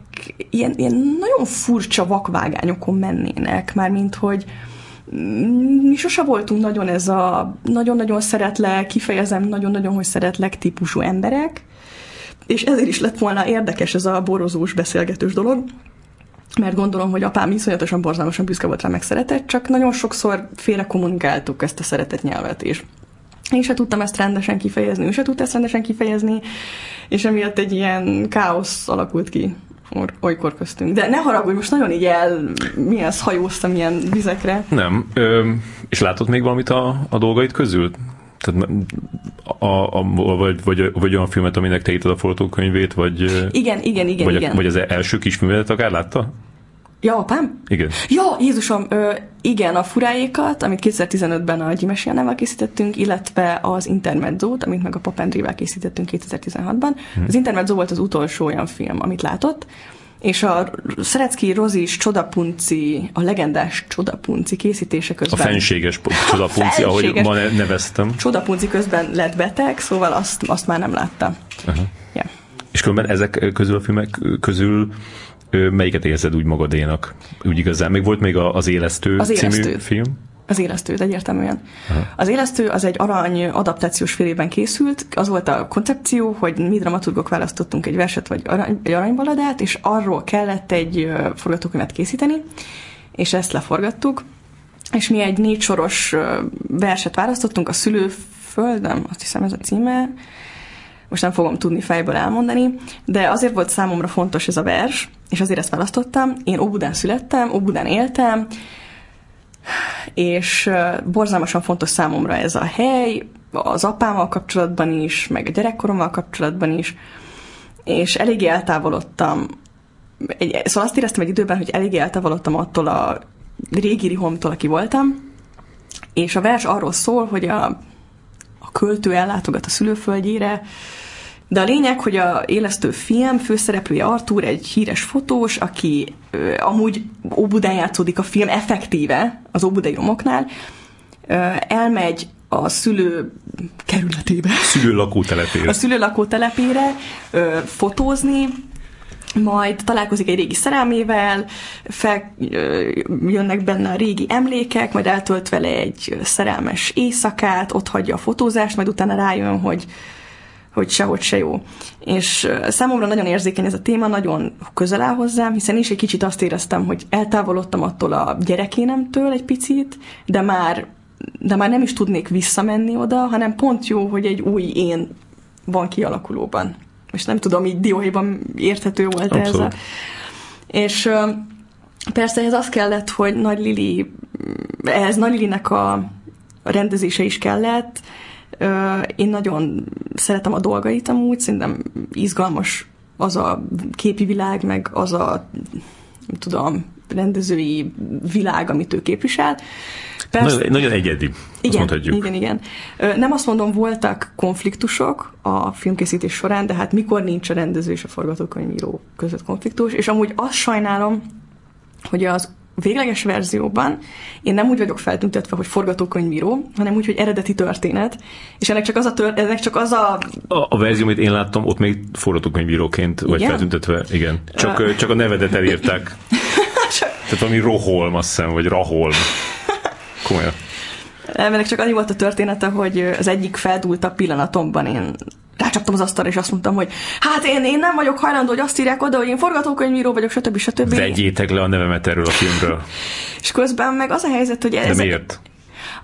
ilyen, ilyen nagyon furcsa vakvágányokon mennének, már mint hogy mi sose voltunk nagyon ez a nagyon-nagyon szeretlek, kifejezem nagyon-nagyon, hogy szeretlek típusú emberek, és ezért is lett volna érdekes ez a borozós beszélgetős dolog, mert gondolom, hogy apám iszonyatosan borzalmasan büszke volt rá meg szeretett, csak nagyon sokszor félre kommunikáltuk ezt a szeretett nyelvet is. Én se tudtam ezt rendesen kifejezni, ő se tudta ezt rendesen kifejezni, és emiatt egy ilyen káosz alakult ki olykor köztünk. De ne haragudj, most nagyon így el, milyen hajóztam ilyen vizekre. Nem. Ö, és látod még valamit a, a dolgait közül? Tehát a, a, vagy, vagy, vagy olyan filmet, aminek te írtad a forgatókönyvét, vagy... Igen, igen, igen, vagy, igen. A, vagy az első kisművelet akár látta? Ja, apám? Igen. Ja, Jézusom, ö, igen, a furáékat, amit 2015-ben a Gyimesi Annával készítettünk, illetve az Intermedzót, amit meg a Papendrével készítettünk 2016-ban. Hmm. Az Intermezzo volt az utolsó olyan film, amit látott, és a Szerecki Rozis Csodapunci, a legendás Csodapunci készítése közben... A fenséges Csodapunci, ahogy ma neveztem. Csodapunci közben lett beteg, szóval azt, azt már nem látta. Uh-huh. Yeah. És különben ezek közül a filmek közül melyiket érzed úgy magadénak? Úgy igazán. Még volt még az Élesztő az című élesztő. film? Az élesztőt egyértelműen. Aha. Az élesztő az egy arany adaptációs félében készült. Az volt a koncepció, hogy mi dramaturgok választottunk egy verset vagy arany, egy aranybaladát, és arról kellett egy forgatókönyvet készíteni, és ezt leforgattuk. És mi egy négy soros verset választottunk, a szülőföldem, azt hiszem ez a címe, most nem fogom tudni fejből elmondani, de azért volt számomra fontos ez a vers, és azért ezt választottam. Én Óbudán születtem, Óbudán éltem, és borzalmasan fontos számomra ez a hely, az apámmal kapcsolatban is, meg a gyerekkorommal kapcsolatban is, és eléggé eltávolodtam. Egy, szóval azt éreztem egy időben, hogy eléggé eltávolodtam attól a régi rihomtól, aki voltam, és a vers arról szól, hogy a, a költő ellátogat a szülőföldjére, de a lényeg, hogy a élesztő film főszereplője Artur egy híres fotós, aki ö, amúgy Óbudán játszódik a film effektíve, az Óbudai romoknál, ö, elmegy a szülő kerületébe. Szülő lakótelepére. A szülő lakótelepére ö, fotózni, majd találkozik egy régi szerelmével, fel, jönnek benne a régi emlékek, majd eltölt vele egy szerelmes éjszakát, ott hagyja a fotózást, majd utána rájön, hogy hogy sehogy se jó. És számomra nagyon érzékeny ez a téma, nagyon közel áll hozzám, hiszen is egy kicsit azt éreztem, hogy eltávolodtam attól a gyerekénemtől egy picit, de már, de már nem is tudnék visszamenni oda, hanem pont jó, hogy egy új én van kialakulóban. És nem tudom, így dióhéjban érthető volt ez a... És persze ez az kellett, hogy Nagy Lili, ehhez Nagy Lilinek a rendezése is kellett, én nagyon szeretem a dolgait amúgy, szerintem izgalmas az a képi világ, meg az a, tudom, rendezői világ, amit ő képvisel. Persze, nagyon, nagyon egyedi, igen, mondhatjuk. Igen, igen. Nem azt mondom, voltak konfliktusok a filmkészítés során, de hát mikor nincs a rendező és a forgatókönyvíró között konfliktus, és amúgy azt sajnálom, hogy az végleges verzióban én nem úgy vagyok feltüntetve, hogy forgatókönyvíró, hanem úgy, hogy eredeti történet, és ennek csak az a, tör, ennek csak az a... a... A verzió, amit én láttam, ott még forgatókönyvíróként vagy igen? feltüntetve, igen. Csak, uh... csak a nevedet elírták. [LAUGHS] Tehát valami Roholm, azt hiszem, vagy Raholm. [LAUGHS] Komolyan. Ennek csak annyi volt a története, hogy az egyik feldúltabb pillanatomban én rácsaptam az asztalra, és azt mondtam, hogy hát én, én nem vagyok hajlandó, hogy azt írják oda, hogy én forgatókönyvíró vagyok, stb. stb. Vegyétek le a nevemet erről a filmről. és közben meg az a helyzet, hogy ez... De miért?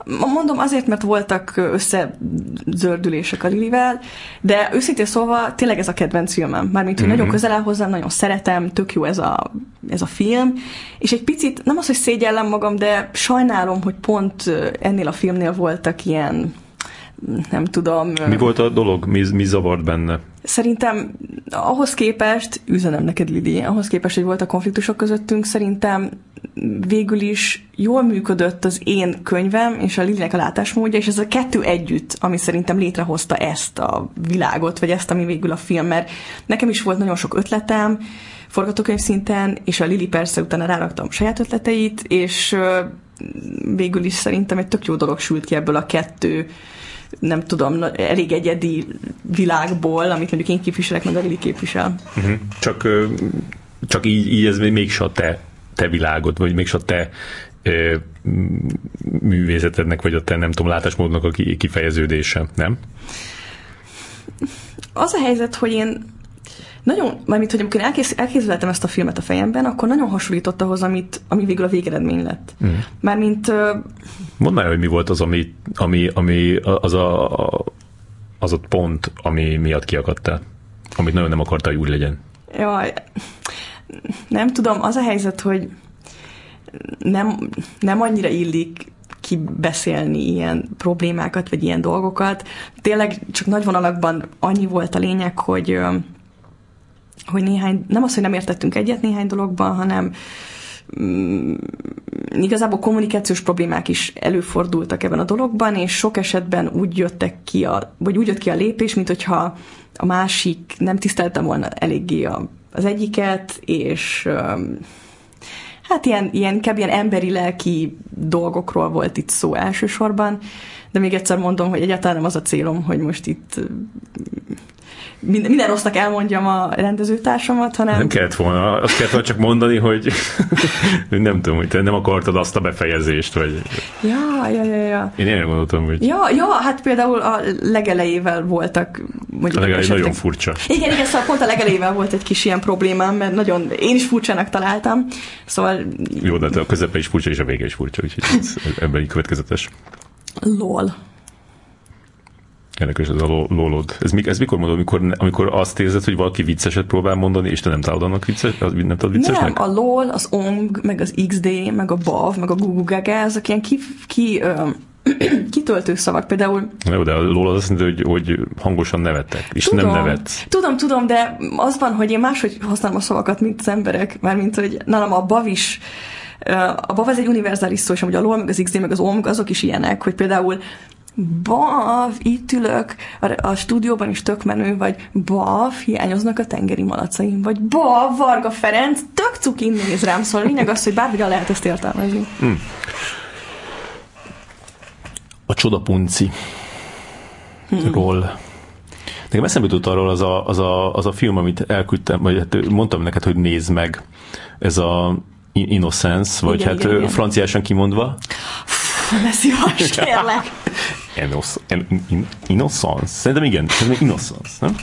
Mondom azért, mert voltak összezördülések a Lilivel, de őszintén szólva tényleg ez a kedvenc filmem. Mármint, hogy mm-hmm. nagyon közel áll hozzám, nagyon szeretem, tök jó ez a, ez a film, és egy picit, nem az, hogy szégyellem magam, de sajnálom, hogy pont ennél a filmnél voltak ilyen nem tudom. Mi volt a dolog? Mi, mi zavart benne? Szerintem ahhoz képest, üzenem neked Lidi, ahhoz képest, hogy voltak konfliktusok közöttünk, szerintem végül is jól működött az én könyvem és a Lidinek a látásmódja, és ez a kettő együtt, ami szerintem létrehozta ezt a világot, vagy ezt, ami végül a film, mert nekem is volt nagyon sok ötletem, forgatókönyv szinten, és a Lili persze utána ráraktam saját ötleteit, és végül is szerintem egy tök jó dolog sült ki ebből a kettő nem tudom, elég egyedi világból, amit mondjuk én képviselek, meg a Lili képvisel. Uh-huh. Csak, csak így, így ez mégse a te, te világod, vagy mégse a te ö, művészetednek, vagy a te nem tudom, látásmódnak a kifejeződése, nem? Az a helyzet, hogy én nagyon, mármint, hogy amikor elkész, elkészültem ezt a filmet a fejemben, akkor nagyon hasonlított ahhoz, amit, ami végül a végeredmény lett. Mm. Mármint... Uh, Mondd már, hogy mi volt az, ami, ami, ami az a, az a pont, ami miatt kiakadtál, amit nagyon nem akarta, hogy úgy legyen. Jaj, nem tudom, az a helyzet, hogy nem, nem annyira illik kibeszélni ilyen problémákat, vagy ilyen dolgokat. Tényleg csak nagy vonalakban annyi volt a lényeg, hogy hogy néhány, nem az, hogy nem értettünk egyet néhány dologban, hanem mm, igazából kommunikációs problémák is előfordultak ebben a dologban, és sok esetben úgy jöttek ki, a, vagy úgy jött ki a lépés, mint hogyha a másik nem tisztelte volna eléggé a, az egyiket, és hát ilyen, ilyen, inkább ilyen emberi lelki dolgokról volt itt szó elsősorban, de még egyszer mondom, hogy egyáltalán nem az a célom, hogy most itt minden, minden rossznak elmondjam a rendezőtársamat, hanem... Nem kellett volna, azt kellett volna csak mondani, hogy [LAUGHS] nem tudom, hogy te nem akartad azt a befejezést, vagy... Ja, ja, ja, ja. Én én gondoltam, hogy... Ja, ja, hát például a legelejével voltak mondjuk... A legelej nagyon furcsa. Igen, igen, szóval pont a legelejével volt egy kis ilyen problémám, mert nagyon, én is furcsának találtam, szóval... Jó, de a közepe is furcsa, és a vége is furcsa, úgyhogy ez ebben így következetes. LOL. Érdekes ez a lólod. Ez, ez mikor mondod, amikor, amikor azt érzed, hogy valaki vicceset próbál mondani, és te nem találod annak vicces, nem találod viccesnek? Nem, a LOL, az ONG, meg az XD, meg a BAV, meg a Google Gaga, ezek ilyen ki, ki ö, [CLEARS THROAT] kitöltő szavak. Például... Jó, de a LOL az azt mondja, hogy, hogy hangosan nevettek, és tudom, nem nevetsz. Tudom, tudom, de az van, hogy én máshogy használom a szavakat, mint az emberek, mert mint hogy nálam a BAV is a BAV az egy univerzális szó, és amúgy a LOL, meg az XD, meg az OMG, azok is ilyenek, hogy például bav, itt ülök a, stúdióban is tök menő, vagy bav, hiányoznak a tengeri malacaim, vagy bav, Varga Ferenc, tök cukin néz rám, szóval lényeg az, hogy bármire lehet ezt értelmezni. Hmm. A csodapunci hmm. ról Nekem eszembe jutott arról az a, az, a, az a film, amit elküldtem, vagy hát mondtam neked, hogy nézd meg. Ez a Innocence, vagy igen, hát igen, franciásan kimondva. Ne szívas, kérlek. [LAUGHS] innocence. Szerintem igen, szerintem innocence, nem?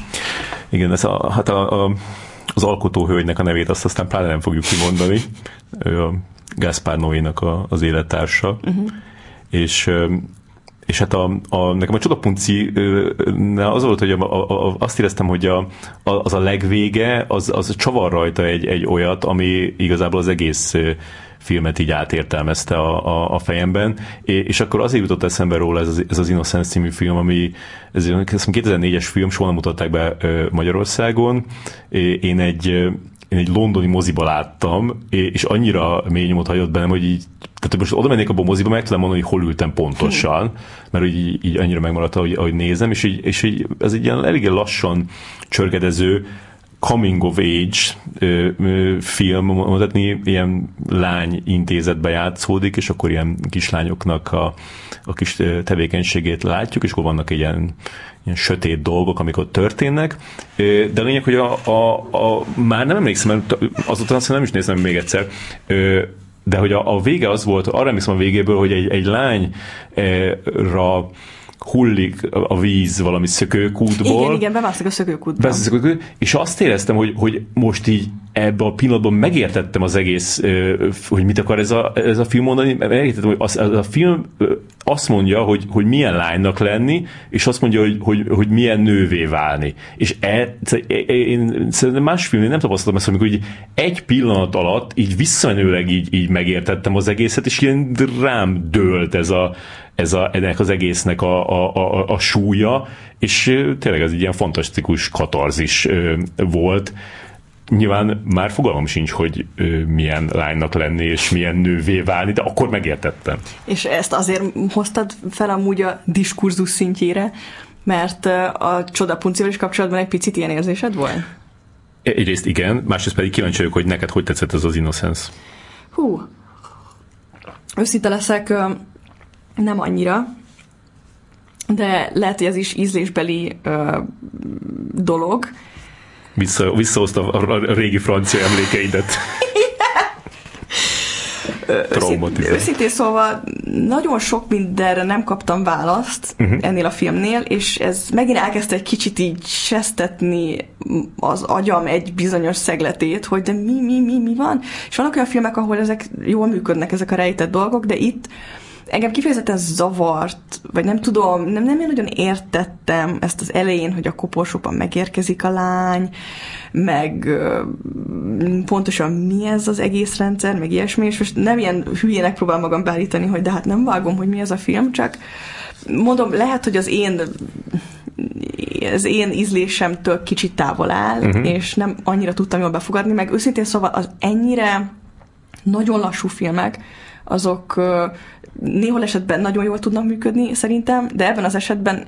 Igen, ez a, hát a, a, az alkotóhölgynek a nevét azt aztán pláne nem fogjuk kimondani. Ő a Gaspar Noé-nak a, az élettársa. Uh-huh. És és hát a, a, nekem a csodapunci az volt, hogy a, a, a, azt éreztem, hogy a, a, az a legvége, az, az csavar rajta egy, egy olyat, ami igazából az egész filmet így átértelmezte a, a, a fejemben, és akkor azért jutott eszembe róla ez az, ez az Innocence című film, ami ez 2004-es film, soha nem mutatták be Magyarországon. Én egy én egy londoni moziba láttam, és annyira mély nyomot hagyott bennem, hogy így, tehát most oda mennék abba a moziba, meg tudom mondani, hogy hol ültem pontosan, mert így, így annyira megmaradt, ahogy, ahogy nézem, és, így, és így, ez egy ilyen eléggé lassan csörgedező, coming of age ö, ö, film, mondhatni, ilyen lány intézetbe játszódik, és akkor ilyen kislányoknak a, a kis tevékenységét látjuk, és akkor vannak ilyen, ilyen sötét dolgok, amik ott történnek. De a lényeg, hogy a, a, a már nem emlékszem, mert azóta azt nem is nézem még egyszer, de hogy a, a vége az volt, arra emlékszem a végéből, hogy egy, egy lányra hullik a víz valami szökőkútból. Igen, igen, bemászik a szökőkútba. És azt éreztem, hogy, hogy most így ebben a pillanatban megértettem az egész, hogy mit akar ez a, ez a film mondani, megértettem, hogy az, az a film azt mondja, hogy, hogy milyen lánynak lenni, és azt mondja, hogy, hogy, hogy milyen nővé válni. És e, e, én szerintem más filmnél nem tapasztaltam ezt, amikor így egy pillanat alatt így visszamenőleg így, így megértettem az egészet, és ilyen rám dőlt ez a, ez a, ennek az egésznek a, a, a, a súlya, és tényleg ez egy ilyen fantasztikus katarzis volt. Nyilván már fogalmam sincs, hogy milyen lánynak lenni, és milyen nővé válni, de akkor megértettem. És ezt azért hoztad fel amúgy a diskurzus szintjére, mert a csodapuncival is kapcsolatban egy picit ilyen érzésed volt? Egyrészt igen, másrészt pedig kíváncsi vagyok, hogy neked hogy tetszett ez az Innocence. Hú, őszinte leszek, nem annyira, de lehet, hogy ez is ízlésbeli ö, dolog. Vissza, visszahozta a, a régi francia emlékeidet. Traumatizál. Őszintén szóval nagyon sok mindenre nem kaptam választ uh-huh. ennél a filmnél, és ez megint elkezdte egy kicsit így sesztetni az agyam egy bizonyos szegletét, hogy de mi, mi, mi, mi van? És vannak olyan filmek, ahol ezek jól működnek, ezek a rejtett dolgok, de itt engem kifejezetten zavart, vagy nem tudom, nem, nem én nagyon értettem ezt az elején, hogy a koporsóban megérkezik a lány, meg pontosan mi ez az egész rendszer, meg ilyesmi, és most nem ilyen hülyének próbál magam beállítani, hogy de hát nem vágom, hogy mi ez a film, csak mondom, lehet, hogy az én az én ízlésemtől kicsit távol áll, uh-huh. és nem annyira tudtam jól befogadni, meg őszintén szóval az ennyire nagyon lassú filmek, azok néhol esetben nagyon jól tudnak működni szerintem, de ebben az esetben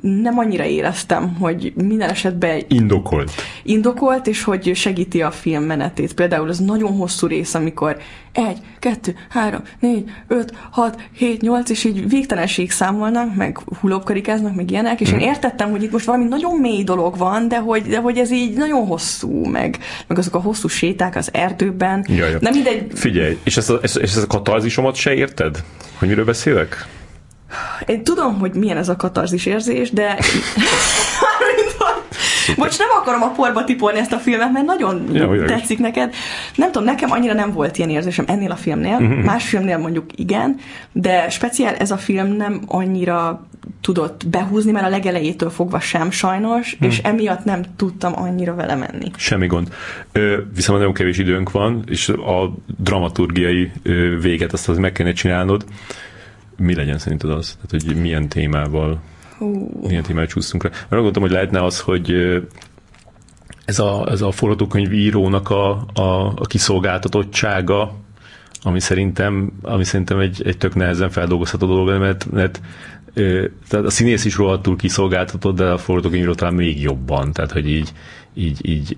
nem annyira éreztem, hogy minden esetben indokolt. Indokolt, és hogy segíti a film menetét. Például az nagyon hosszú rész, amikor egy, kettő, három, négy, öt, hat, hét, nyolc, és így végtelenség számolnak, meg hullókarikáznak, meg ilyenek, és hmm. én mhm. értettem, hogy itt most valami nagyon mély dolog van, de hogy, de hogy ez így nagyon hosszú, meg, meg azok a hosszú séták az erdőben. Jaj, nem mindegy. Figyelj, és ezt a, és ezt a katarzisomat se érted? Hogy miről beszélek? Én tudom, hogy milyen ez a katarzis érzés, de most nem akarom a porba tipolni ezt a filmet, mert nagyon ja, tetszik neked. Nem tudom, nekem annyira nem volt ilyen érzésem ennél a filmnél. Uh-huh. Más filmnél mondjuk igen, de speciál ez a film nem annyira tudott behúzni, mert a legelejétől fogva sem sajnos, hmm. és emiatt nem tudtam annyira vele menni. Semmi gond. Ö, viszont nagyon kevés időnk van, és a dramaturgiai ö, véget azt az meg kellene csinálnod mi legyen szerinted az? Tehát, hogy milyen témával uh. milyen témával csúsztunk rá. Mert gondoltam, hogy lehetne az, hogy ez a, ez a forgatókönyv írónak a, a, a kiszolgáltatottsága, ami szerintem, ami szerintem egy, egy tök nehezen feldolgozható dolog, mert, mert tehát a színész is rohadtul kiszolgáltatott, de a forgatókönyvíró talán még jobban, tehát hogy így, így, így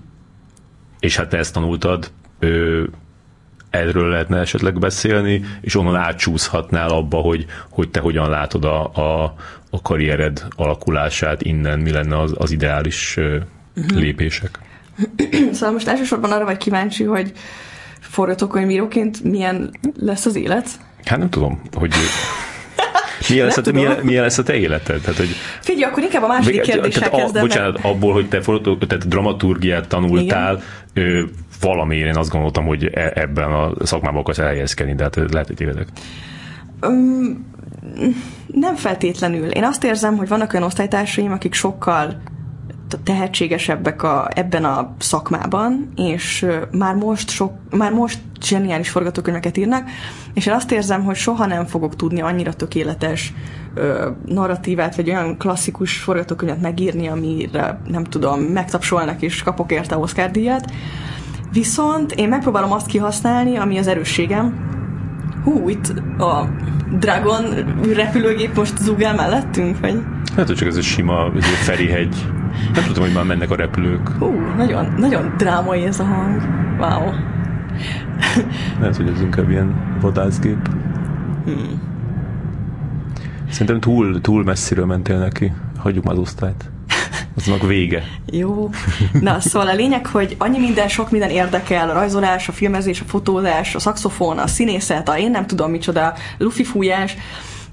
és hát te ezt tanultad, erről lehetne esetleg beszélni, és onnan átcsúszhatnál abba, hogy, hogy te hogyan látod a, a, a karriered alakulását innen, mi lenne az, az ideális uh-huh. lépések. [CLEARS THROAT] Szóval most elsősorban arra vagy kíváncsi, hogy forgatókönyvíróként milyen lesz az élet? Hát nem tudom, hogy milyen lesz, a, milyen, milyen lesz a te életed? Tehát, hogy, Figyelj, akkor inkább a második kérdéssel kezdem. Bocsánat, abból, hogy te forgató, tehát dramaturgiát tanultál, Igen valamiért én azt gondoltam, hogy e- ebben a szakmában akarsz elhelyezkedni, de hát lehet, hogy tévedek. Um, nem feltétlenül. Én azt érzem, hogy vannak olyan osztálytársaim, akik sokkal tehetségesebbek a, ebben a szakmában, és már most, sok, már most zseniális forgatókönyveket írnak, és én azt érzem, hogy soha nem fogok tudni annyira tökéletes ö, narratívát, vagy olyan klasszikus forgatókönyvet megírni, amire nem tudom, megtapsolnak és kapok érte Oscar díjat, Viszont én megpróbálom azt kihasználni, ami az erősségem. Hú, itt a Dragon repülőgép most zúgál mellettünk, vagy? Hát, hogy csak ez a sima ez a Ferihegy. Nem tudom, hogy már mennek a repülők. Hú, nagyon, nagyon drámai ez a hang. Wow. Lehet, hogy ez inkább ilyen vadászgép. Hmm. Szerintem túl, túl messziről mentél neki. Hagyjuk már az osztályt. Aznak vége. Jó. Na, szóval a lényeg, hogy annyi minden, sok minden érdekel, a rajzolás, a filmezés, a fotózás, a szakszofon, a színészet, a én nem tudom micsoda, lufi fújás,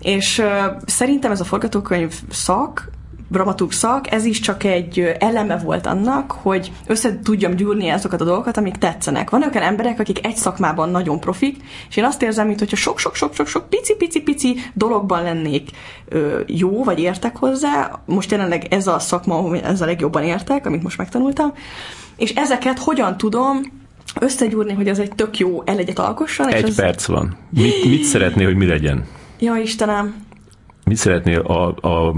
és uh, szerintem ez a forgatókönyv szak dramaturg szak, ez is csak egy eleme volt annak, hogy össze tudjam gyúrni azokat a dolgokat, amik tetszenek. Vannak olyan emberek, akik egy szakmában nagyon profik, és én azt érzem, mintha sok-sok-sok-sok pici-pici-pici dologban lennék ö, jó, vagy értek hozzá. Most jelenleg ez a szakma, ahol ezzel legjobban értek, amit most megtanultam. És ezeket hogyan tudom összegyúrni, hogy ez egy tök jó elegyet alkosson. Egy és perc van. Mit, mit szeretné, hogy mi legyen? Ja, Istenem. Mit szeretnél a, a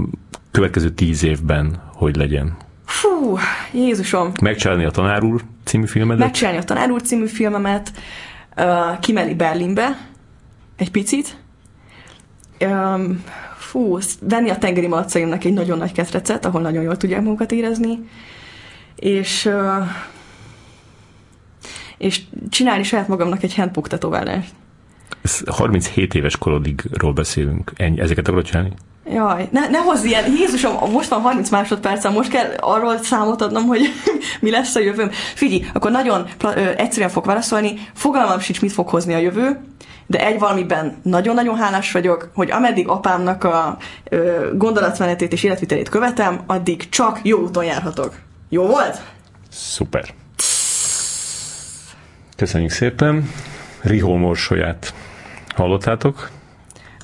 következő tíz évben hogy legyen? Fú, Jézusom. Megcsinálni a Tanár úr című filmemet? Megcsinálni a Tanár úr című filmemet, uh, kimenni Berlinbe egy picit, um, fú, venni a tengeri malacaimnak egy nagyon nagy ketrecet, ahol nagyon jól tudják magukat érezni, és uh, és csinálni saját magamnak egy handbook tetoválást. Ez 37 éves korodigról beszélünk. Ennyi, ezeket akarod csinálni? Jaj, ne, ne hozz ilyen, Jézusom, most van 30 másodpercen, most kell arról számot adnom, hogy [LAUGHS] mi lesz a jövőm. Figyelj, akkor nagyon ö, egyszerűen fog válaszolni, fogalmam sincs, mit fog hozni a jövő, de egy valamiben nagyon-nagyon hálás vagyok, hogy ameddig apámnak a ö, gondolatmenetét és életvitelét követem, addig csak jó úton járhatok. Jó volt? Szuper. Köszönjük szépen. Rihol morsóját hallottátok?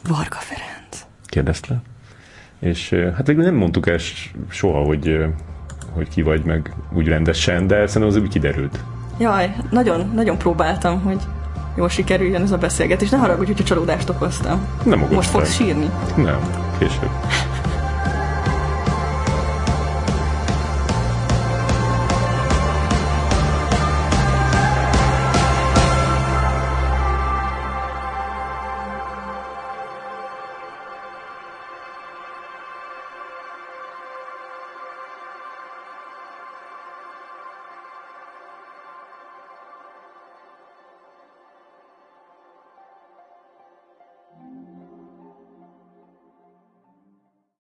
Varga Ferenc. Kérdezte. És hát végül nem mondtuk el soha, hogy, hogy ki vagy meg úgy rendesen, de szerintem az úgy kiderült. Jaj, nagyon, nagyon próbáltam, hogy jól sikerüljön ez a beszélgetés. Ne haragudj, hogyha csalódást okoztam. Nem okoztam. Most fogsz sírni? Nem, később.